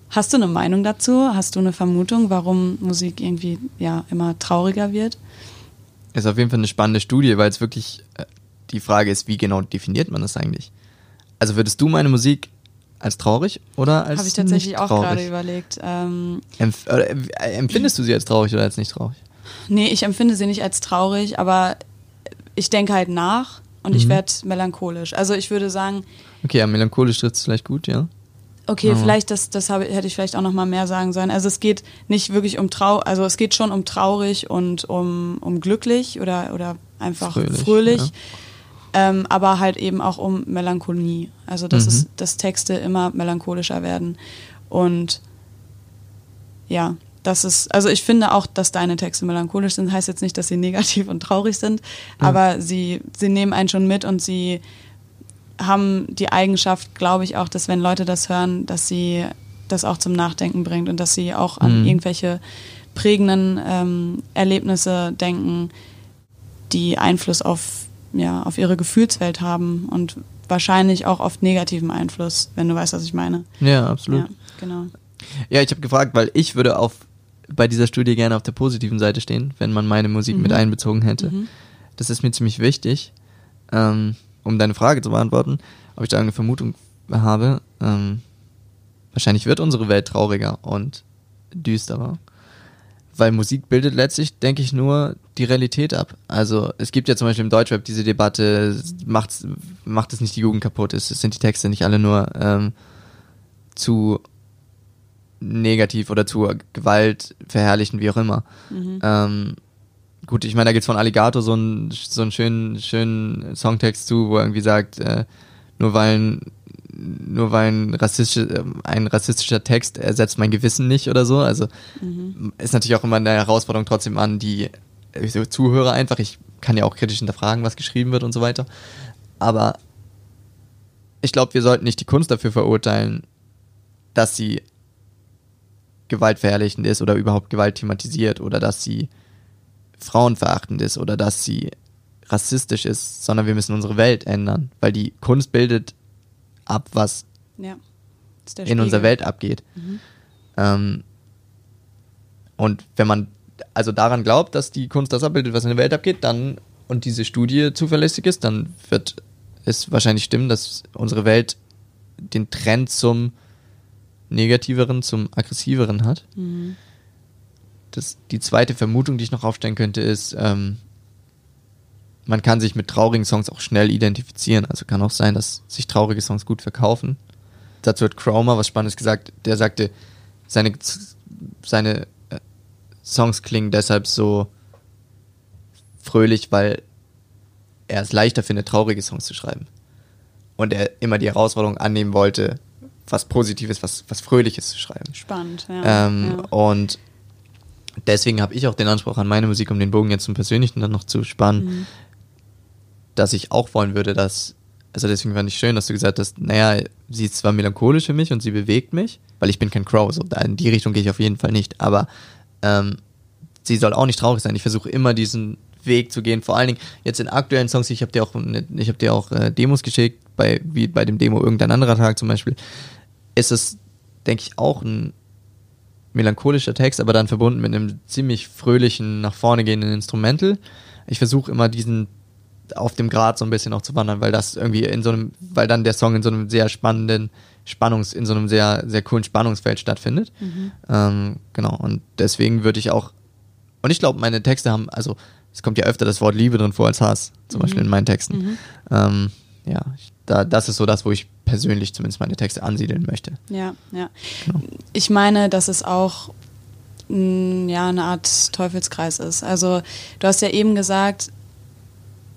Hast du eine Meinung dazu? Hast du eine Vermutung, warum Musik irgendwie ja immer trauriger wird? Ist auf jeden Fall eine spannende Studie, weil es wirklich äh, die Frage ist, wie genau definiert man das eigentlich? Also würdest du meine Musik als traurig oder als Habe ich tatsächlich auch gerade überlegt. Ähm, Empf oder, äh, empfindest du sie als traurig oder als nicht traurig? Nee, ich empfinde sie nicht als traurig, aber ich denke halt nach und ich Mhm. werde melancholisch. Also ich würde sagen, Okay, ja, melancholisch trifft es vielleicht gut, ja. Okay, Ja. vielleicht das, das habe, hätte ich vielleicht auch noch mal mehr sagen sollen. Also es geht nicht wirklich um trau, also es geht schon um traurig und um, um glücklich oder oder einfach Fröhlich, fröhlich, ja. ähm, aber halt eben auch um Melancholie. Also dass Mhm. es, dass Texte immer melancholischer werden und ja, das ist, also ich finde auch, dass deine Texte melancholisch sind, heißt jetzt nicht, dass sie negativ und traurig sind, aber sie, sie nehmen einen schon mit und sie haben die Eigenschaft, glaube ich auch, dass wenn Leute das hören, dass sie das auch zum Nachdenken bringt und dass sie auch an Mhm. irgendwelche prägenden ähm, Erlebnisse denken, die Einfluss auf, ja, auf ihre Gefühlswelt haben und wahrscheinlich auch oft negativen Einfluss, wenn du weißt, was ich meine. Ja, absolut. Ja, genau. Ja, ich habe gefragt, weil ich würde auf bei dieser Studie gerne auf der positiven Seite stehen, wenn man meine Musik Mhm. mit einbezogen hätte. Mhm. Das ist mir ziemlich wichtig, ähm, um deine Frage zu beantworten, ob ich da eine Vermutung habe. Ähm, wahrscheinlich wird unsere Welt trauriger und düsterer. Weil Musik bildet letztlich, denke ich, nur die Realität ab. Also es gibt ja zum Beispiel im Deutschrap diese Debatte, macht, macht es nicht die Jugend kaputt? Ist, sind die Texte nicht alle nur ähm, zu negativ oder zu Gewalt verherrlichen, wie auch immer. Mhm. Ähm, gut, ich meine, da gibt's von Alligator so einen, so einen schönen, schönen Songtext zu, wo er irgendwie sagt, äh, nur weil ein nur weil ein rassistischer, ein rassistischer Text ersetzt mein Gewissen nicht oder so. Also mhm. ist natürlich auch immer eine Herausforderung trotzdem an die Zuhörer einfach. Ich kann ja auch kritisch hinterfragen, was geschrieben wird und so weiter. Aber ich glaube, wir sollten nicht die Kunst dafür verurteilen, dass sie gewaltverherrlichend ist oder überhaupt Gewalt thematisiert oder dass sie frauenverachtend ist oder dass sie rassistisch ist, sondern wir müssen unsere Welt ändern, weil die Kunst bildet ab, was ja, in unserer Welt abgeht. Mhm. Ähm, und wenn man also daran glaubt, dass die Kunst das abbildet, was in der Welt abgeht, dann und diese Studie zuverlässig ist, dann wird es wahrscheinlich stimmen, dass unsere Welt den Trend zum negativeren, zum aggressiveren hat. Mhm. Das, die zweite Vermutung, die ich noch aufstellen könnte, ist, ähm, man kann sich mit traurigen Songs auch schnell identifizieren. Also kann auch sein, dass sich traurige Songs gut verkaufen. Dazu hat Chroma was Spannendes gesagt. Der sagte, seine, seine äh, Songs klingen deshalb so fröhlich, weil er es leichter findet, traurige Songs zu schreiben. Und er immer die Herausforderung annehmen wollte, was Positives, was, was Fröhliches zu schreiben. Spannend, ja. Ähm, ja. Und deswegen habe ich auch den Anspruch an meine Musik, um den Bogen jetzt zum Persönlichen dann noch zu spannen, mhm dass ich auch wollen würde, dass, also deswegen fand ich schön, dass du gesagt hast, naja, sie ist zwar melancholisch für mich und sie bewegt mich, weil ich bin kein Crow, so in die Richtung gehe ich auf jeden Fall nicht, aber ähm, sie soll auch nicht traurig sein. Ich versuche immer diesen Weg zu gehen, vor allen Dingen jetzt in aktuellen Songs, ich habe dir auch, ich habe dir auch äh, Demos geschickt, bei, wie bei dem Demo irgendein anderer Tag zum Beispiel, ist es, denke ich, auch ein melancholischer Text, aber dann verbunden mit einem ziemlich fröhlichen, nach vorne gehenden Instrumental. Ich versuche immer diesen auf dem Grad so ein bisschen auch zu wandern, weil das irgendwie in so einem, weil dann der Song in so einem sehr spannenden Spannungs, in so einem sehr, sehr coolen Spannungsfeld stattfindet. Mhm. Ähm, genau. Und deswegen würde ich auch, und ich glaube, meine Texte haben, also es kommt ja öfter das Wort Liebe drin vor als Hass, zum mhm. Beispiel in meinen Texten. Mhm. Ähm, ja, da, das ist so das, wo ich persönlich zumindest meine Texte ansiedeln möchte. Ja, ja. Genau. Ich meine, dass es auch mh, ja, eine Art Teufelskreis ist. Also du hast ja eben gesagt,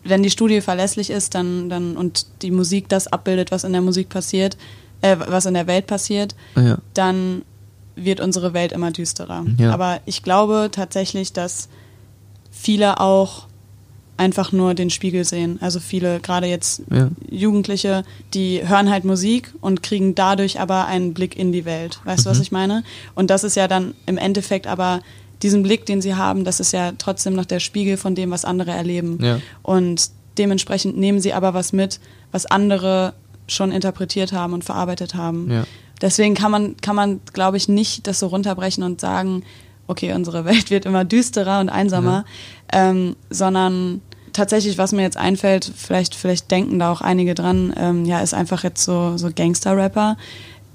wenn die Studie verlässlich ist, dann, dann und die Musik das abbildet, was in der Musik passiert, äh, was in der Welt passiert, ja. dann wird unsere Welt immer düsterer. Ja. Aber ich glaube tatsächlich, dass viele auch einfach nur den Spiegel sehen. Also viele, gerade jetzt ja. Jugendliche, die hören halt Musik und kriegen dadurch aber einen Blick in die Welt. Weißt mhm. du, was mhm. ich meine? Und das ist ja dann im Endeffekt aber diesen Blick, den sie haben, das ist ja trotzdem noch der Spiegel von dem, was andere erleben. Ja. Und dementsprechend nehmen sie aber was mit, was andere schon interpretiert haben und verarbeitet haben. Ja. Deswegen kann man, kann man, glaube ich, nicht das so runterbrechen und sagen, okay, unsere Welt wird immer düsterer und einsamer, ähm, sondern tatsächlich, was mir jetzt einfällt, vielleicht, vielleicht denken da auch einige dran, ähm, ja, ist einfach jetzt so, so Gangster-Rapper,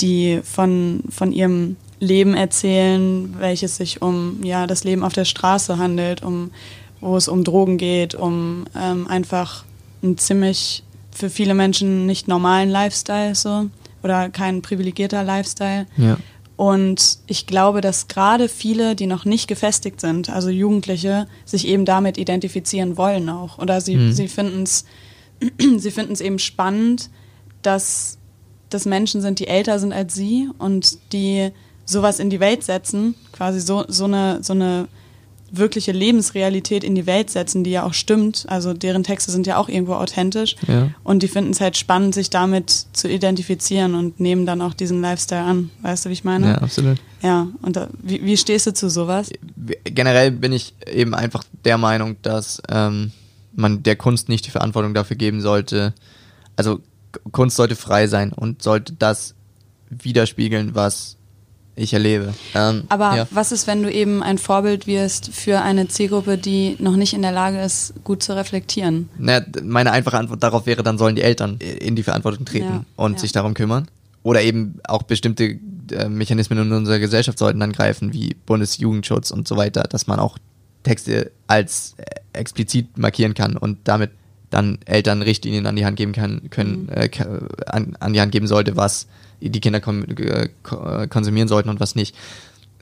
die von, von ihrem Leben erzählen, welches sich um ja, das Leben auf der Straße handelt, um, wo es um Drogen geht, um ähm, einfach einen ziemlich für viele Menschen nicht normalen Lifestyle so oder kein privilegierter Lifestyle. Ja. Und ich glaube, dass gerade viele, die noch nicht gefestigt sind, also Jugendliche, sich eben damit identifizieren wollen auch. Oder sie, mhm. sie finden es sie finden's eben spannend, dass das Menschen sind, die älter sind als sie und die sowas in die Welt setzen, quasi so, so, eine, so eine wirkliche Lebensrealität in die Welt setzen, die ja auch stimmt. Also deren Texte sind ja auch irgendwo authentisch. Ja. Und die finden es halt spannend, sich damit zu identifizieren und nehmen dann auch diesen Lifestyle an. Weißt du, wie ich meine? Ja, absolut. Ja, und da, wie, wie stehst du zu sowas? Generell bin ich eben einfach der Meinung, dass ähm, man der Kunst nicht die Verantwortung dafür geben sollte. Also Kunst sollte frei sein und sollte das widerspiegeln, was ich erlebe. Ähm, Aber ja. was ist, wenn du eben ein Vorbild wirst für eine Zielgruppe, die noch nicht in der Lage ist, gut zu reflektieren? Na, meine einfache Antwort darauf wäre, dann sollen die Eltern in die Verantwortung treten ja, und ja. sich darum kümmern. Oder eben auch bestimmte äh, Mechanismen in unserer Gesellschaft sollten dann greifen, wie Bundesjugendschutz und so weiter, dass man auch Texte als äh, explizit markieren kann und damit dann Eltern Richtlinien an die Hand geben kann, können, mhm. äh, an, an die Hand geben sollte, was die Kinder äh, konsumieren sollten und was nicht.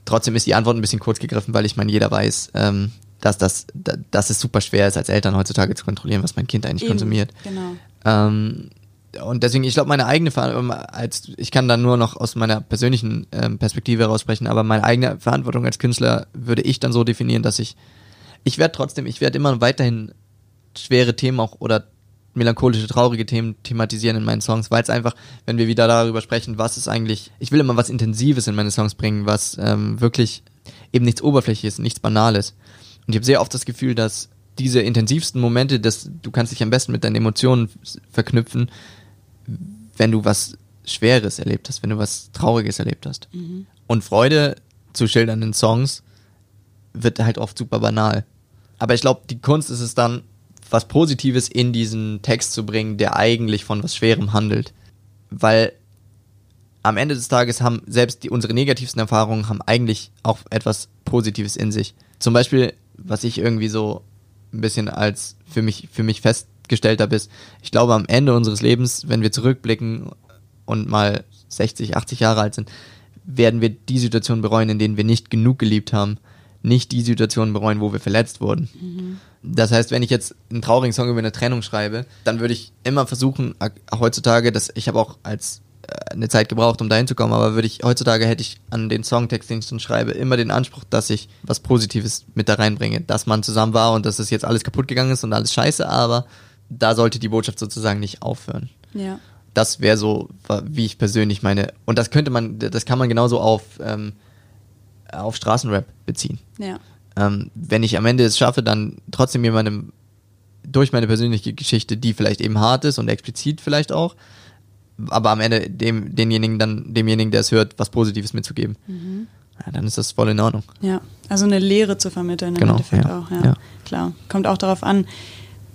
Trotzdem ist die Antwort ein bisschen kurz gegriffen, weil ich meine, jeder weiß, ähm, dass, das, dass es super schwer ist, als Eltern heutzutage zu kontrollieren, was mein Kind eigentlich Eben, konsumiert. Genau. Ähm, und deswegen, ich glaube, meine eigene Verantwortung, als ich kann da nur noch aus meiner persönlichen ähm, Perspektive heraussprechen, aber meine eigene Verantwortung als Künstler würde ich dann so definieren, dass ich, ich werde trotzdem, ich werde immer weiterhin schwere Themen auch oder melancholische, traurige Themen thematisieren in meinen Songs, weil es einfach, wenn wir wieder darüber sprechen, was ist eigentlich, ich will immer was Intensives in meine Songs bringen, was ähm, wirklich eben nichts Oberflächliches, nichts Banales. Und ich habe sehr oft das Gefühl, dass diese intensivsten Momente, dass du kannst dich am besten mit deinen Emotionen verknüpfen, wenn du was Schweres erlebt hast, wenn du was Trauriges erlebt hast. Mhm. Und Freude zu schildern in Songs wird halt oft super banal. Aber ich glaube, die Kunst ist es dann, was Positives in diesen Text zu bringen, der eigentlich von was Schwerem handelt. Weil am Ende des Tages haben selbst die, unsere negativsten Erfahrungen haben eigentlich auch etwas Positives in sich. Zum Beispiel, was ich irgendwie so ein bisschen als für mich, für mich fest gestellt habe, ist, ich glaube, am Ende unseres Lebens, wenn wir zurückblicken und mal 60, 80 Jahre alt sind, werden wir die Situationen bereuen, in denen wir nicht genug geliebt haben, nicht die Situationen bereuen, wo wir verletzt wurden. Mhm. Das heißt, wenn ich jetzt einen traurigen Song über eine Trennung schreibe, dann würde ich immer versuchen, heutzutage, dass ich habe auch als äh, eine Zeit gebraucht, um dahin zu kommen, aber würde ich heutzutage hätte ich an den Songtext, den ich dann schreibe, immer den Anspruch, dass ich was Positives mit da reinbringe, dass man zusammen war und dass es jetzt alles kaputt gegangen ist und alles scheiße, aber da sollte die Botschaft sozusagen nicht aufhören. Ja. Das wäre so, wie ich persönlich meine. Und das könnte man, das kann man genauso auf, ähm, auf Straßenrap beziehen. Ja. Ähm, wenn ich am Ende es schaffe, dann trotzdem jemandem durch meine persönliche Geschichte, die vielleicht eben hart ist und explizit vielleicht auch, aber am Ende dem, denjenigen dann, demjenigen, der es hört, was Positives mitzugeben. Mhm. Ja, dann ist das voll in Ordnung. Ja, also eine Lehre zu vermitteln im genau, Endeffekt ja, auch, ja, ja. Klar. Kommt auch darauf an,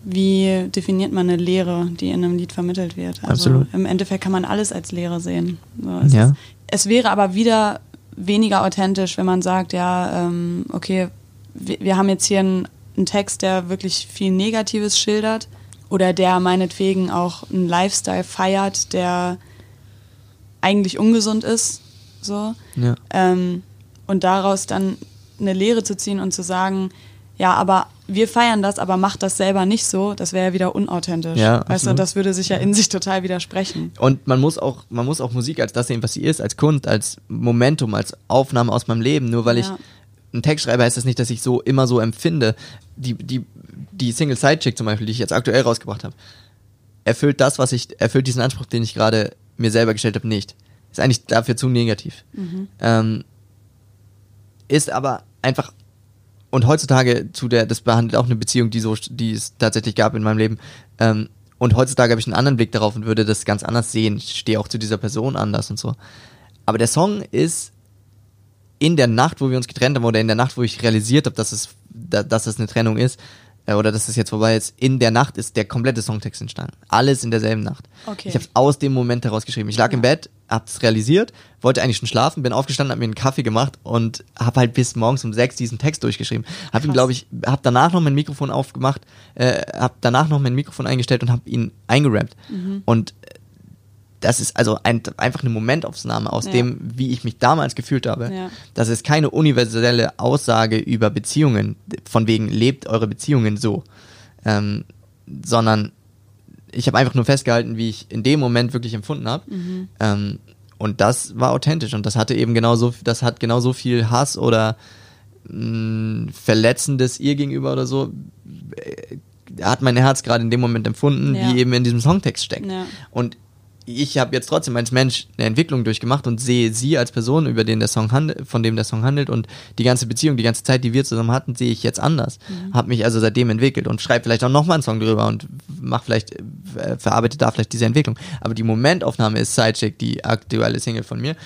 wie definiert man eine Lehre, die in einem Lied vermittelt wird. Also Absolut. im Endeffekt kann man alles als Lehre sehen. So, es, ja. ist, es wäre aber wieder weniger authentisch, wenn man sagt, ja, ähm, okay, wir, wir, haben jetzt hier einen, einen Text, der wirklich viel Negatives schildert oder der meinetwegen auch einen Lifestyle feiert, der eigentlich ungesund ist. So. Ja. Ähm, und daraus dann eine Lehre zu ziehen und zu sagen, ja, aber wir feiern das, aber macht das selber nicht so, das wäre ja wieder unauthentisch. Ja, weißt absolut. du, das würde sich ja in sich total widersprechen. Und man muss auch, man muss auch Musik als das sehen, was sie ist, als Kunst, als Momentum, als Aufnahme aus meinem Leben. Nur weil ja. ich einen Text schreibe, heißt das nicht, dass ich so immer so empfinde. Die, die, die Single Sidechick zum Beispiel, die ich jetzt aktuell rausgebracht habe, erfüllt das, was ich, erfüllt diesen Anspruch, den ich gerade mir selber gestellt habe, nicht. Ist eigentlich dafür zu negativ. Mhm. Ähm, ist aber einfach und heutzutage zu der, das behandelt auch eine Beziehung, die so, die es tatsächlich gab in meinem Leben. Ähm, und heutzutage habe ich einen anderen Blick darauf und würde das ganz anders sehen. Ich stehe auch zu dieser Person anders und so. Aber der Song ist in der Nacht, wo wir uns getrennt haben, oder in der Nacht, wo ich realisiert habe, dass es, dass es eine Trennung ist, äh, oder dass es jetzt vorbei ist, in der Nacht ist der komplette Songtext entstanden. Alles in derselben Nacht. Okay. Ich habe es aus dem Moment heraus geschrieben. Ich lag ja. im Bett, hab's realisiert, wollte eigentlich schon schlafen, bin aufgestanden, hab mir einen Kaffee gemacht und hab halt bis morgens um sechs diesen Text durchgeschrieben. Hab ihn, glaube ich, hab danach noch mein Mikrofon aufgemacht, äh, hab danach noch mein Mikrofon eingestellt und hab ihn eingerampt. Mhm. Und das ist also ein, einfach eine Momentaufnahme aus ja. dem, wie ich mich damals gefühlt habe. Ja. Das ist keine universelle Aussage über Beziehungen, von wegen lebt eure Beziehungen so, ähm, sondern ich habe einfach nur festgehalten, wie ich in dem Moment wirklich empfunden habe. Mhm. Ähm, und das war authentisch und das hatte eben genauso, das hat genauso viel Hass oder mh, Verletzendes ihr gegenüber oder so, äh, hat mein Herz gerade in dem Moment empfunden, ja. wie eben in diesem Songtext steckt. Und ich habe jetzt trotzdem als Mensch eine Entwicklung durchgemacht und sehe sie als Person, über den der Song handelt, von dem der Song handelt und die ganze Beziehung, die ganze Zeit, die wir zusammen hatten, sehe ich jetzt anders. Mhm. Habe mich also seitdem entwickelt und schreibe vielleicht auch nochmal einen Song drüber und mach vielleicht, äh, verarbeite da vielleicht diese Entwicklung. Aber die Momentaufnahme ist Sidechick, die aktuelle Single von mir.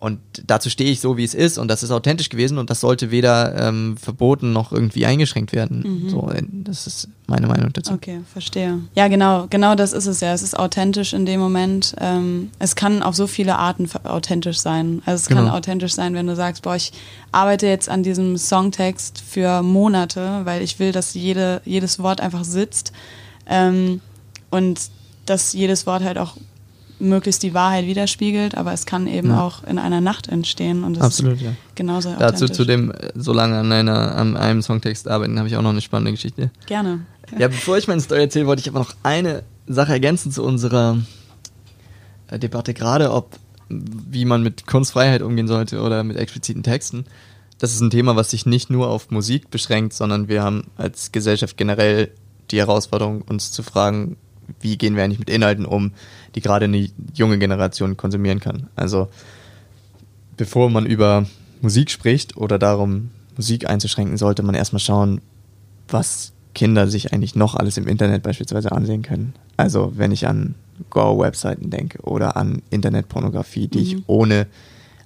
Und dazu stehe ich so, wie es ist und das ist authentisch gewesen und das sollte weder ähm, verboten noch irgendwie eingeschränkt werden. Mhm. So, äh, das ist meine Meinung dazu. Okay, verstehe. Ja, genau, genau das ist es ja. Es ist authentisch in dem Moment. Ähm, es kann auf so viele Arten authentisch sein. Also es genau. kann authentisch sein, wenn du sagst, boah, ich arbeite jetzt an diesem Songtext für Monate, weil ich will, dass jede, jedes Wort einfach sitzt ähm, und dass jedes Wort halt auch möglichst die Wahrheit widerspiegelt, aber es kann eben ja. auch in einer Nacht entstehen und das Absolut, ist ja. genauso Dazu zu dem, äh, so lange an, einer, an einem Songtext arbeiten, habe ich auch noch eine spannende Geschichte. Gerne. Ja, bevor ich meine Story erzähle, wollte ich aber noch eine Sache ergänzen zu unserer Debatte gerade, ob wie man mit Kunstfreiheit umgehen sollte oder mit expliziten Texten. Das ist ein Thema, was sich nicht nur auf Musik beschränkt, sondern wir haben als Gesellschaft generell die Herausforderung, uns zu fragen, wie gehen wir eigentlich mit Inhalten um, die gerade eine junge Generation konsumieren kann. Also bevor man über Musik spricht oder darum, Musik einzuschränken, sollte man erstmal schauen, was Kinder sich eigentlich noch alles im Internet beispielsweise ansehen können. Also wenn ich an Gore-Webseiten denke oder an Internetpornografie, die mhm. ich ohne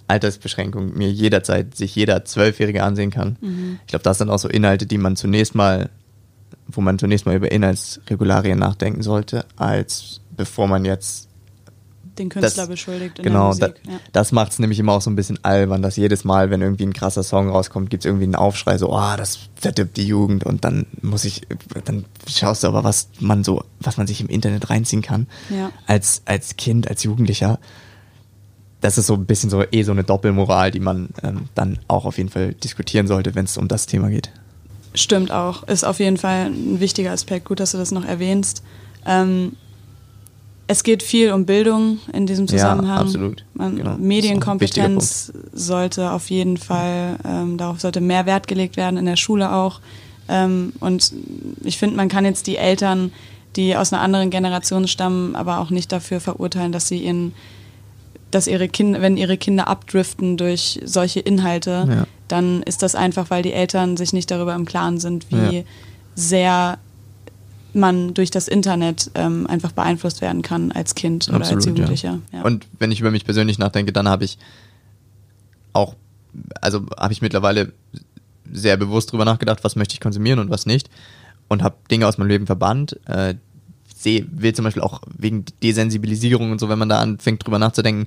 Altersbeschränkung mir jederzeit sich jeder Zwölfjährige ansehen kann. Mhm. Ich glaube, das sind auch so Inhalte, die man zunächst mal, wo man zunächst mal über Inhaltsregularien nachdenken sollte, als bevor man jetzt den Künstler das, beschuldigt. Genau. Da, ja. das macht es nämlich immer auch so ein bisschen albern, dass jedes Mal, wenn irgendwie ein krasser Song rauskommt, gibt es irgendwie einen Aufschrei, so, oh, das verdirbt die Jugend und dann muss ich, dann schaust du aber, was man so, was man sich im Internet reinziehen kann. Ja. Als, als Kind, als Jugendlicher. Das ist so ein bisschen so eh so eine Doppelmoral, die man ähm, dann auch auf jeden Fall diskutieren sollte, wenn es um das Thema geht. Stimmt auch. Ist auf jeden Fall ein wichtiger Aspekt. Gut, dass du das noch erwähnst. Ähm, es geht viel um Bildung in diesem Zusammenhang. Ja, absolut. Man, genau. Medienkompetenz sollte auf jeden Fall, ähm, darauf sollte mehr Wert gelegt werden, in der Schule auch. Ähm, und ich finde, man kann jetzt die Eltern, die aus einer anderen Generation stammen, aber auch nicht dafür verurteilen, dass sie ihren, dass ihre Kinder, wenn ihre Kinder abdriften durch solche Inhalte, ja. dann ist das einfach, weil die Eltern sich nicht darüber im Klaren sind, wie ja. sehr man durch das Internet ähm, einfach beeinflusst werden kann als Kind oder Absolut, als Jugendlicher. Ja. Ja. Und wenn ich über mich persönlich nachdenke, dann habe ich auch, also habe ich mittlerweile sehr bewusst drüber nachgedacht, was möchte ich konsumieren und was nicht. Und habe Dinge aus meinem Leben verbannt. Äh, sehe, will zum Beispiel auch wegen Desensibilisierung und so, wenn man da anfängt drüber nachzudenken,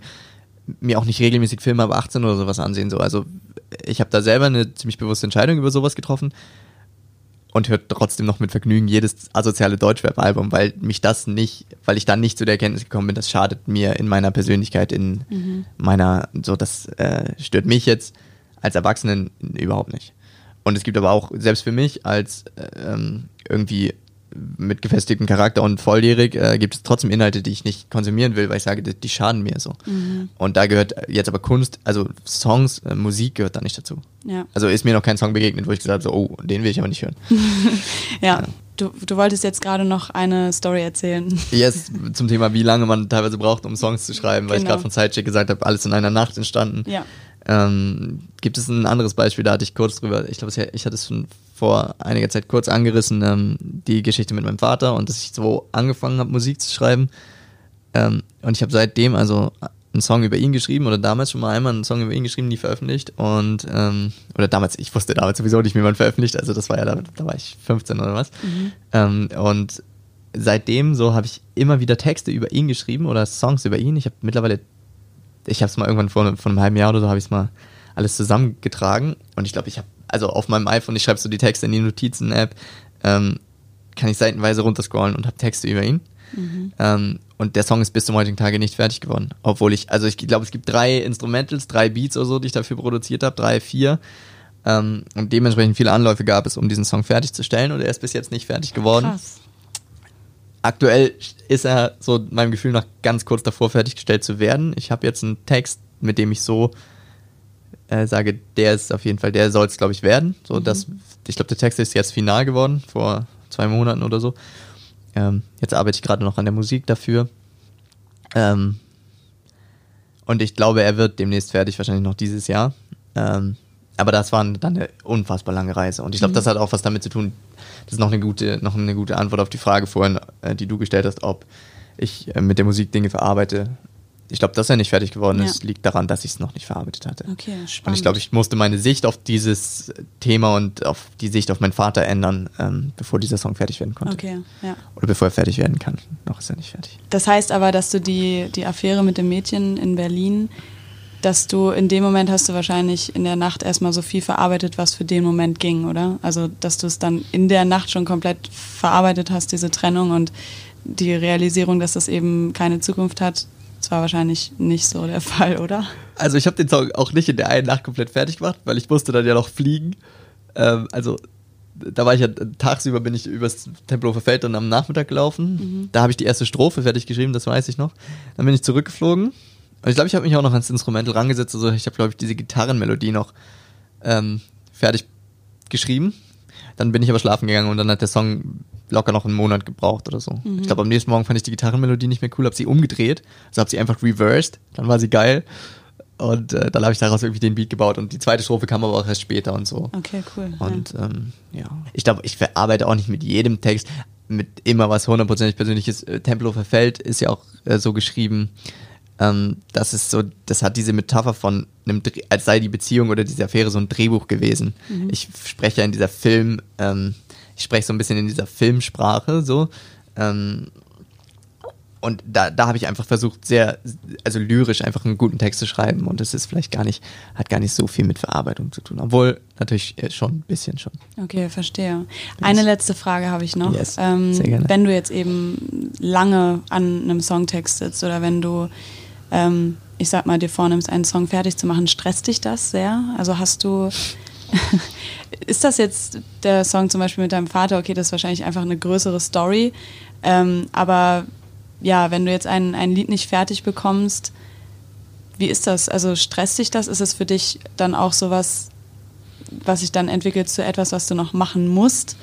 mir auch nicht regelmäßig Filme ab 18 oder sowas ansehen. So. Also ich habe da selber eine ziemlich bewusste Entscheidung über sowas getroffen und hört trotzdem noch mit Vergnügen jedes asoziale Deutschrap-Album, weil mich das nicht, weil ich dann nicht zu der Erkenntnis gekommen bin, das schadet mir in meiner Persönlichkeit, in mhm. meiner, so das äh, stört mich jetzt als Erwachsenen überhaupt nicht. Und es gibt aber auch, selbst für mich als äh, ähm, irgendwie mit gefestigtem Charakter und volljährig äh, gibt es trotzdem Inhalte, die ich nicht konsumieren will, weil ich sage, die, die schaden mir so. Mhm. Und da gehört jetzt aber Kunst, also Songs, äh, Musik gehört da nicht dazu. Ja. Also ist mir noch kein Song begegnet, wo ich gesagt habe, so, oh, den will ich aber nicht hören. ja. ja. Du, du wolltest jetzt gerade noch eine Story erzählen. Yes, zum Thema, wie lange man teilweise braucht, um Songs zu schreiben, weil genau. ich gerade von Sidecheck gesagt habe, alles in einer Nacht entstanden. Ja. Ähm, gibt es ein anderes Beispiel, da hatte ich kurz drüber, ich glaube, ich hatte es schon vor einiger Zeit kurz angerissen, ähm, die Geschichte mit meinem Vater und dass ich so angefangen habe, Musik zu schreiben. Ähm, und ich habe seitdem also einen Song über ihn geschrieben oder damals schon mal einmal einen Song über ihn geschrieben, nie veröffentlicht. Und, ähm, oder damals, ich wusste damals sowieso nicht, wie man veröffentlicht, also das war ja, da, da war ich 15 oder was. Mhm. Ähm, und seitdem so habe ich immer wieder Texte über ihn geschrieben oder Songs über ihn. Ich habe mittlerweile, ich habe es mal irgendwann vor, vor einem halben Jahr oder so, habe ich es mal alles zusammengetragen und ich glaube, ich habe also auf meinem iPhone, ich schreibe so die Texte in die Notizen-App, ähm, kann ich seitenweise runterscrollen und habe Texte über ihn. Mhm. Ähm, und der Song ist bis zum heutigen Tage nicht fertig geworden. Obwohl ich, also ich glaube, es gibt drei Instrumentals, drei Beats oder so, die ich dafür produziert habe, drei, vier. Ähm, und dementsprechend viele Anläufe gab es, um diesen Song fertigzustellen und er ist bis jetzt nicht fertig geworden. Krass. Aktuell ist er so meinem Gefühl nach ganz kurz davor fertiggestellt zu werden. Ich habe jetzt einen Text, mit dem ich so äh, sage, der ist auf jeden Fall, der soll es, glaube ich, werden. So, mhm. das, ich glaube, der Text ist jetzt final geworden, vor zwei Monaten oder so. Ähm, jetzt arbeite ich gerade noch an der Musik dafür. Ähm, und ich glaube, er wird demnächst fertig, wahrscheinlich noch dieses Jahr. Ähm, aber das war dann eine unfassbar lange Reise. Und ich glaube, mhm. das hat auch was damit zu tun. Das ist noch eine gute, noch eine gute Antwort auf die Frage vorhin, äh, die du gestellt hast, ob ich äh, mit der Musik Dinge verarbeite ich glaube, dass er nicht fertig geworden ist, ja. liegt daran, dass ich es noch nicht verarbeitet hatte. Okay, spannend. Und ich glaube, ich musste meine Sicht auf dieses Thema und auf die Sicht auf meinen Vater ändern, ähm, bevor dieser Song fertig werden konnte. Okay, ja. Oder bevor er fertig werden kann. Noch ist er nicht fertig. Das heißt aber, dass du die, die Affäre mit dem Mädchen in Berlin, dass du in dem Moment hast du wahrscheinlich in der Nacht erstmal so viel verarbeitet, was für den Moment ging, oder? Also, dass du es dann in der Nacht schon komplett verarbeitet hast, diese Trennung und die Realisierung, dass das eben keine Zukunft hat, das war wahrscheinlich nicht so der Fall, oder? Also ich habe den Song auch nicht in der einen Nacht komplett fertig gemacht, weil ich musste dann ja noch fliegen. Ähm, also da war ich ja tagsüber bin ich übers Tempelhofer Feld dann am Nachmittag gelaufen. Mhm. Da habe ich die erste Strophe fertig geschrieben, das weiß ich noch. Dann bin ich zurückgeflogen. Und ich glaube, ich habe mich auch noch ans Instrumental rangesetzt. Also ich habe, glaube ich, diese Gitarrenmelodie noch ähm, fertig geschrieben. Dann bin ich aber schlafen gegangen und dann hat der Song locker noch einen Monat gebraucht oder so. Mhm. Ich glaube, am nächsten Morgen fand ich die Gitarrenmelodie nicht mehr cool, habe sie umgedreht, also habe sie einfach reversed, dann war sie geil. Und äh, dann habe ich daraus irgendwie den Beat gebaut und die zweite Strophe kam aber auch erst später und so. Okay, cool. Und ja, ähm, ja. ich glaube, ich verarbeite auch nicht mit jedem Text mit immer was hundertprozentig persönliches. Äh, Tempelhofer Feld ist ja auch äh, so geschrieben, ähm, das ist so, das hat diese Metapher von einem, als sei die Beziehung oder diese Affäre so ein Drehbuch gewesen. Mhm. Ich spreche ja in dieser Film, ähm, ich spreche so ein bisschen in dieser Filmsprache so. Ähm, und da, da habe ich einfach versucht, sehr, also lyrisch einfach einen guten Text zu schreiben. Und es ist vielleicht gar nicht, hat gar nicht so viel mit Verarbeitung zu tun. Obwohl natürlich äh, schon ein bisschen schon. Okay, verstehe. Eine letzte Frage habe ich noch. Yes, ähm, sehr gerne. Wenn du jetzt eben lange an einem Songtext sitzt oder wenn du ähm, ich sag mal, dir vornimmst, einen Song fertig zu machen, stresst dich das sehr? Also hast du, ist das jetzt der Song zum Beispiel mit deinem Vater? Okay, das ist wahrscheinlich einfach eine größere Story, ähm, aber ja, wenn du jetzt ein, ein Lied nicht fertig bekommst, wie ist das? Also stresst dich das? Ist es für dich dann auch sowas, was sich dann entwickelt zu etwas, was du noch machen musst?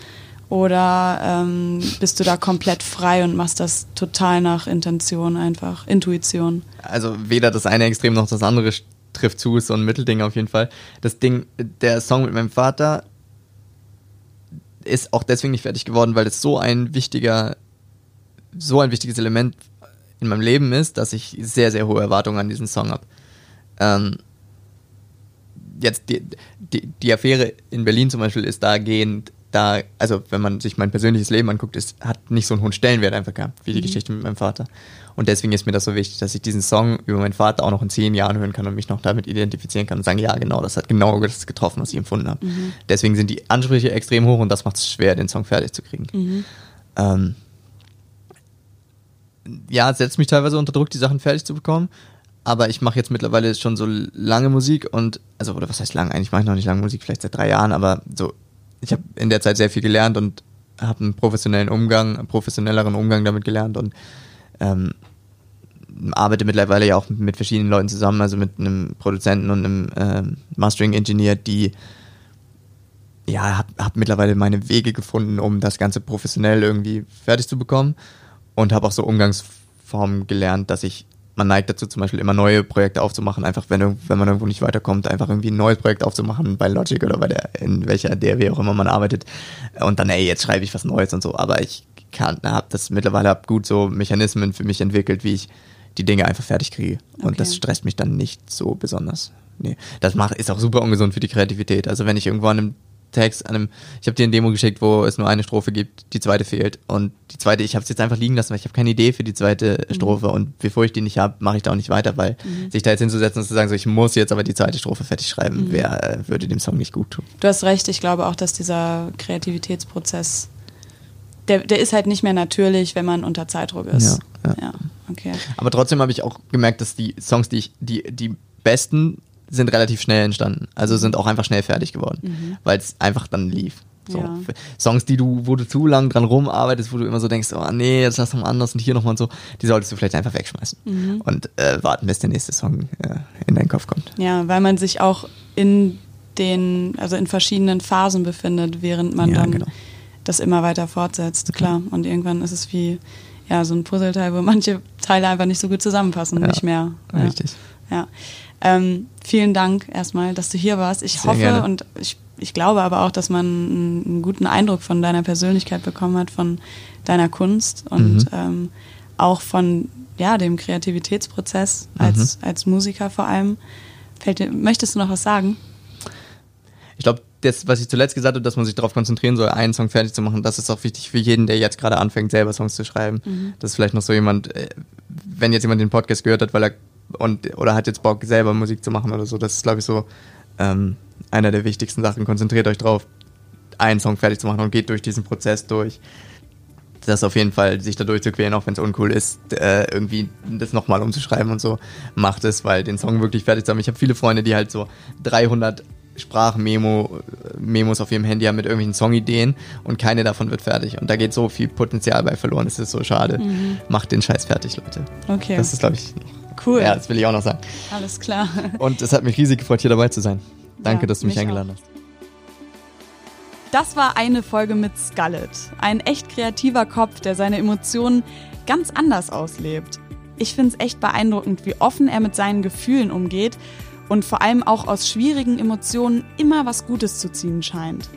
Oder ähm, bist du da komplett frei und machst das total nach Intention einfach, Intuition? Also weder das eine Extrem noch das andere trifft zu, ist so ein Mittelding auf jeden Fall. Das Ding, der Song mit meinem Vater ist auch deswegen nicht fertig geworden, weil es so ein wichtiger, so ein wichtiges Element in meinem Leben ist, dass ich sehr, sehr hohe Erwartungen an diesen Song habe. Ähm, jetzt die, die, die Affäre in Berlin zum Beispiel ist dahingehend da, also wenn man sich mein persönliches Leben anguckt, es hat nicht so einen hohen Stellenwert einfach gehabt, wie die mhm. Geschichte mit meinem Vater. Und deswegen ist mir das so wichtig, dass ich diesen Song über meinen Vater auch noch in zehn Jahren hören kann und mich noch damit identifizieren kann und sagen, ja, genau, das hat genau das getroffen, was ich empfunden habe. Mhm. Deswegen sind die Ansprüche extrem hoch und das macht es schwer, den Song fertig zu kriegen. Mhm. Ähm, ja, setzt mich teilweise unter Druck, die Sachen fertig zu bekommen. Aber ich mache jetzt mittlerweile schon so lange Musik und, also, oder was heißt lang? Eigentlich mache ich noch nicht lange Musik, vielleicht seit drei Jahren, aber so ich habe in der Zeit sehr viel gelernt und habe einen professionellen Umgang, einen professionelleren Umgang damit gelernt und ähm, arbeite mittlerweile ja auch mit verschiedenen Leuten zusammen, also mit einem Produzenten und einem äh, Mastering-Engineer, die ja, habe hab mittlerweile meine Wege gefunden, um das Ganze professionell irgendwie fertig zu bekommen und habe auch so Umgangsformen gelernt, dass ich man neigt dazu zum Beispiel immer neue Projekte aufzumachen, einfach wenn, wenn man irgendwo nicht weiterkommt, einfach irgendwie ein neues Projekt aufzumachen bei Logic oder bei der, in welcher DRW auch immer man arbeitet und dann, ey, jetzt schreibe ich was Neues und so, aber ich kann, habe das mittlerweile hab gut so Mechanismen für mich entwickelt, wie ich die Dinge einfach fertig kriege und okay. das stresst mich dann nicht so besonders. Nee, das macht, ist auch super ungesund für die Kreativität. Also wenn ich irgendwo an einem Text an einem, ich habe dir ein Demo geschickt, wo es nur eine Strophe gibt, die zweite fehlt und die zweite, ich habe es jetzt einfach liegen lassen, weil ich habe keine Idee für die zweite mhm. Strophe und bevor ich die nicht habe, mache ich da auch nicht weiter, weil mhm. sich da jetzt hinzusetzen und zu sagen, so ich muss jetzt aber die zweite Strophe fertig schreiben, mhm. wer äh, würde dem Song nicht gut tun. Du hast recht, ich glaube auch, dass dieser Kreativitätsprozess der, der ist halt nicht mehr natürlich, wenn man unter Zeitdruck ist. Ja, ja. ja okay. Aber trotzdem habe ich auch gemerkt, dass die Songs, die ich, die, die besten sind relativ schnell entstanden. Also sind auch einfach schnell fertig geworden, mhm. weil es einfach dann lief. So. Ja. Songs, die du, wo du zu lang dran rumarbeitest, wo du immer so denkst, oh nee, jetzt lass mal anders und hier nochmal und so, die solltest du vielleicht einfach wegschmeißen mhm. und äh, warten, bis der nächste Song äh, in deinen Kopf kommt. Ja, weil man sich auch in den, also in verschiedenen Phasen befindet, während man ja, dann genau. das immer weiter fortsetzt, okay. klar. Und irgendwann ist es wie, ja, so ein Puzzleteil, wo manche Teile einfach nicht so gut zusammenpassen, ja, nicht mehr. Richtig. Ja. Ähm, vielen Dank erstmal, dass du hier warst. Ich Sehr hoffe gerne. und ich, ich glaube aber auch, dass man einen, guten Eindruck von deiner Persönlichkeit bekommen hat, von deiner Kunst und mhm. ähm, auch von ja, dem Kreativitätsprozess als, mhm. als Musiker vor allem. Fällt, möchtest du noch was sagen? Ich glaube, das, was ich zuletzt gesagt habe, dass man sich darauf konzentrieren soll, einen Song fertig zu machen, das ist auch wichtig für jeden, der jetzt gerade anfängt, selber Songs zu schreiben. Mhm. Das ist vielleicht noch so jemand, äh, wenn jetzt jemand den Podcast gehört hat, weil er und oder hat jetzt Bock, selber Musik zu machen oder so. Das ist, glaube ich, so ähm, einer der wichtigsten Sachen. Konzentriert euch drauf, einen Song fertig zu machen und geht durch diesen Prozess durch. Das auf jeden Fall, sich da durchzuquälen, auch wenn es uncool ist, äh, irgendwie das nochmal umzuschreiben und so, macht es, weil den Song wirklich fertig zu haben. Ich habe viele Freunde, die halt so 300 Sprachmemo, Memos auf ihrem Handy haben mit irgendwelchen Songideen und keine davon wird fertig. Und da geht so viel Potenzial bei verloren. Das ist so schade. Mhm. Macht den Scheiß fertig, Leute. Okay. Das ist, glaube ich, cool. Ja, das will ich auch noch sagen. Alles klar. Und es hat mich riesig gefreut, hier dabei zu sein. Danke, ja, dass du mich, mich eingeladen auch. hast. Das war eine Folge mit Skullet. Ein echt kreativer Kopf, der seine Emotionen ganz anders auslebt. Ich finde es echt beeindruckend, wie offen er mit seinen Gefühlen umgeht und vor allem auch aus schwierigen Emotionen immer was Gutes zu ziehen scheint.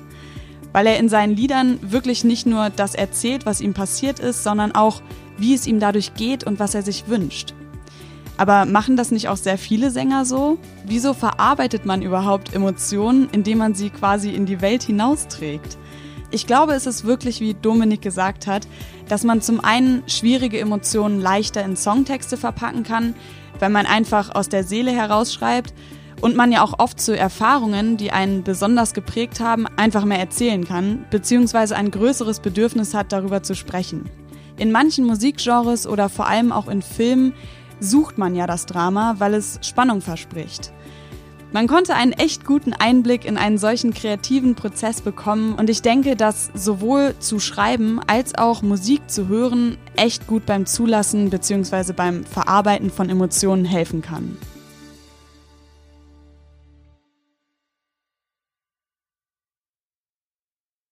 Weil er in seinen Liedern wirklich nicht nur das erzählt, was ihm passiert ist, sondern auch, wie es ihm dadurch geht und was er sich wünscht. Aber machen das nicht auch sehr viele Sänger so? Wieso verarbeitet man überhaupt Emotionen, indem man sie quasi in die Welt hinausträgt? Ich glaube, es ist wirklich, wie Dominik gesagt hat, dass man zum einen schwierige Emotionen leichter in Songtexte verpacken kann, wenn man einfach aus der Seele herausschreibt und man ja auch oft zu Erfahrungen, die einen besonders geprägt haben, einfach mehr erzählen kann, beziehungsweise ein größeres Bedürfnis hat, darüber zu sprechen. In manchen Musikgenres oder vor allem auch in Filmen sucht man ja das Drama, weil es Spannung verspricht. Man konnte einen echt guten Einblick in einen solchen kreativen Prozess bekommen und ich denke, dass sowohl zu schreiben als auch Musik zu hören echt gut beim Zulassen bzw. beim Verarbeiten von Emotionen helfen kann.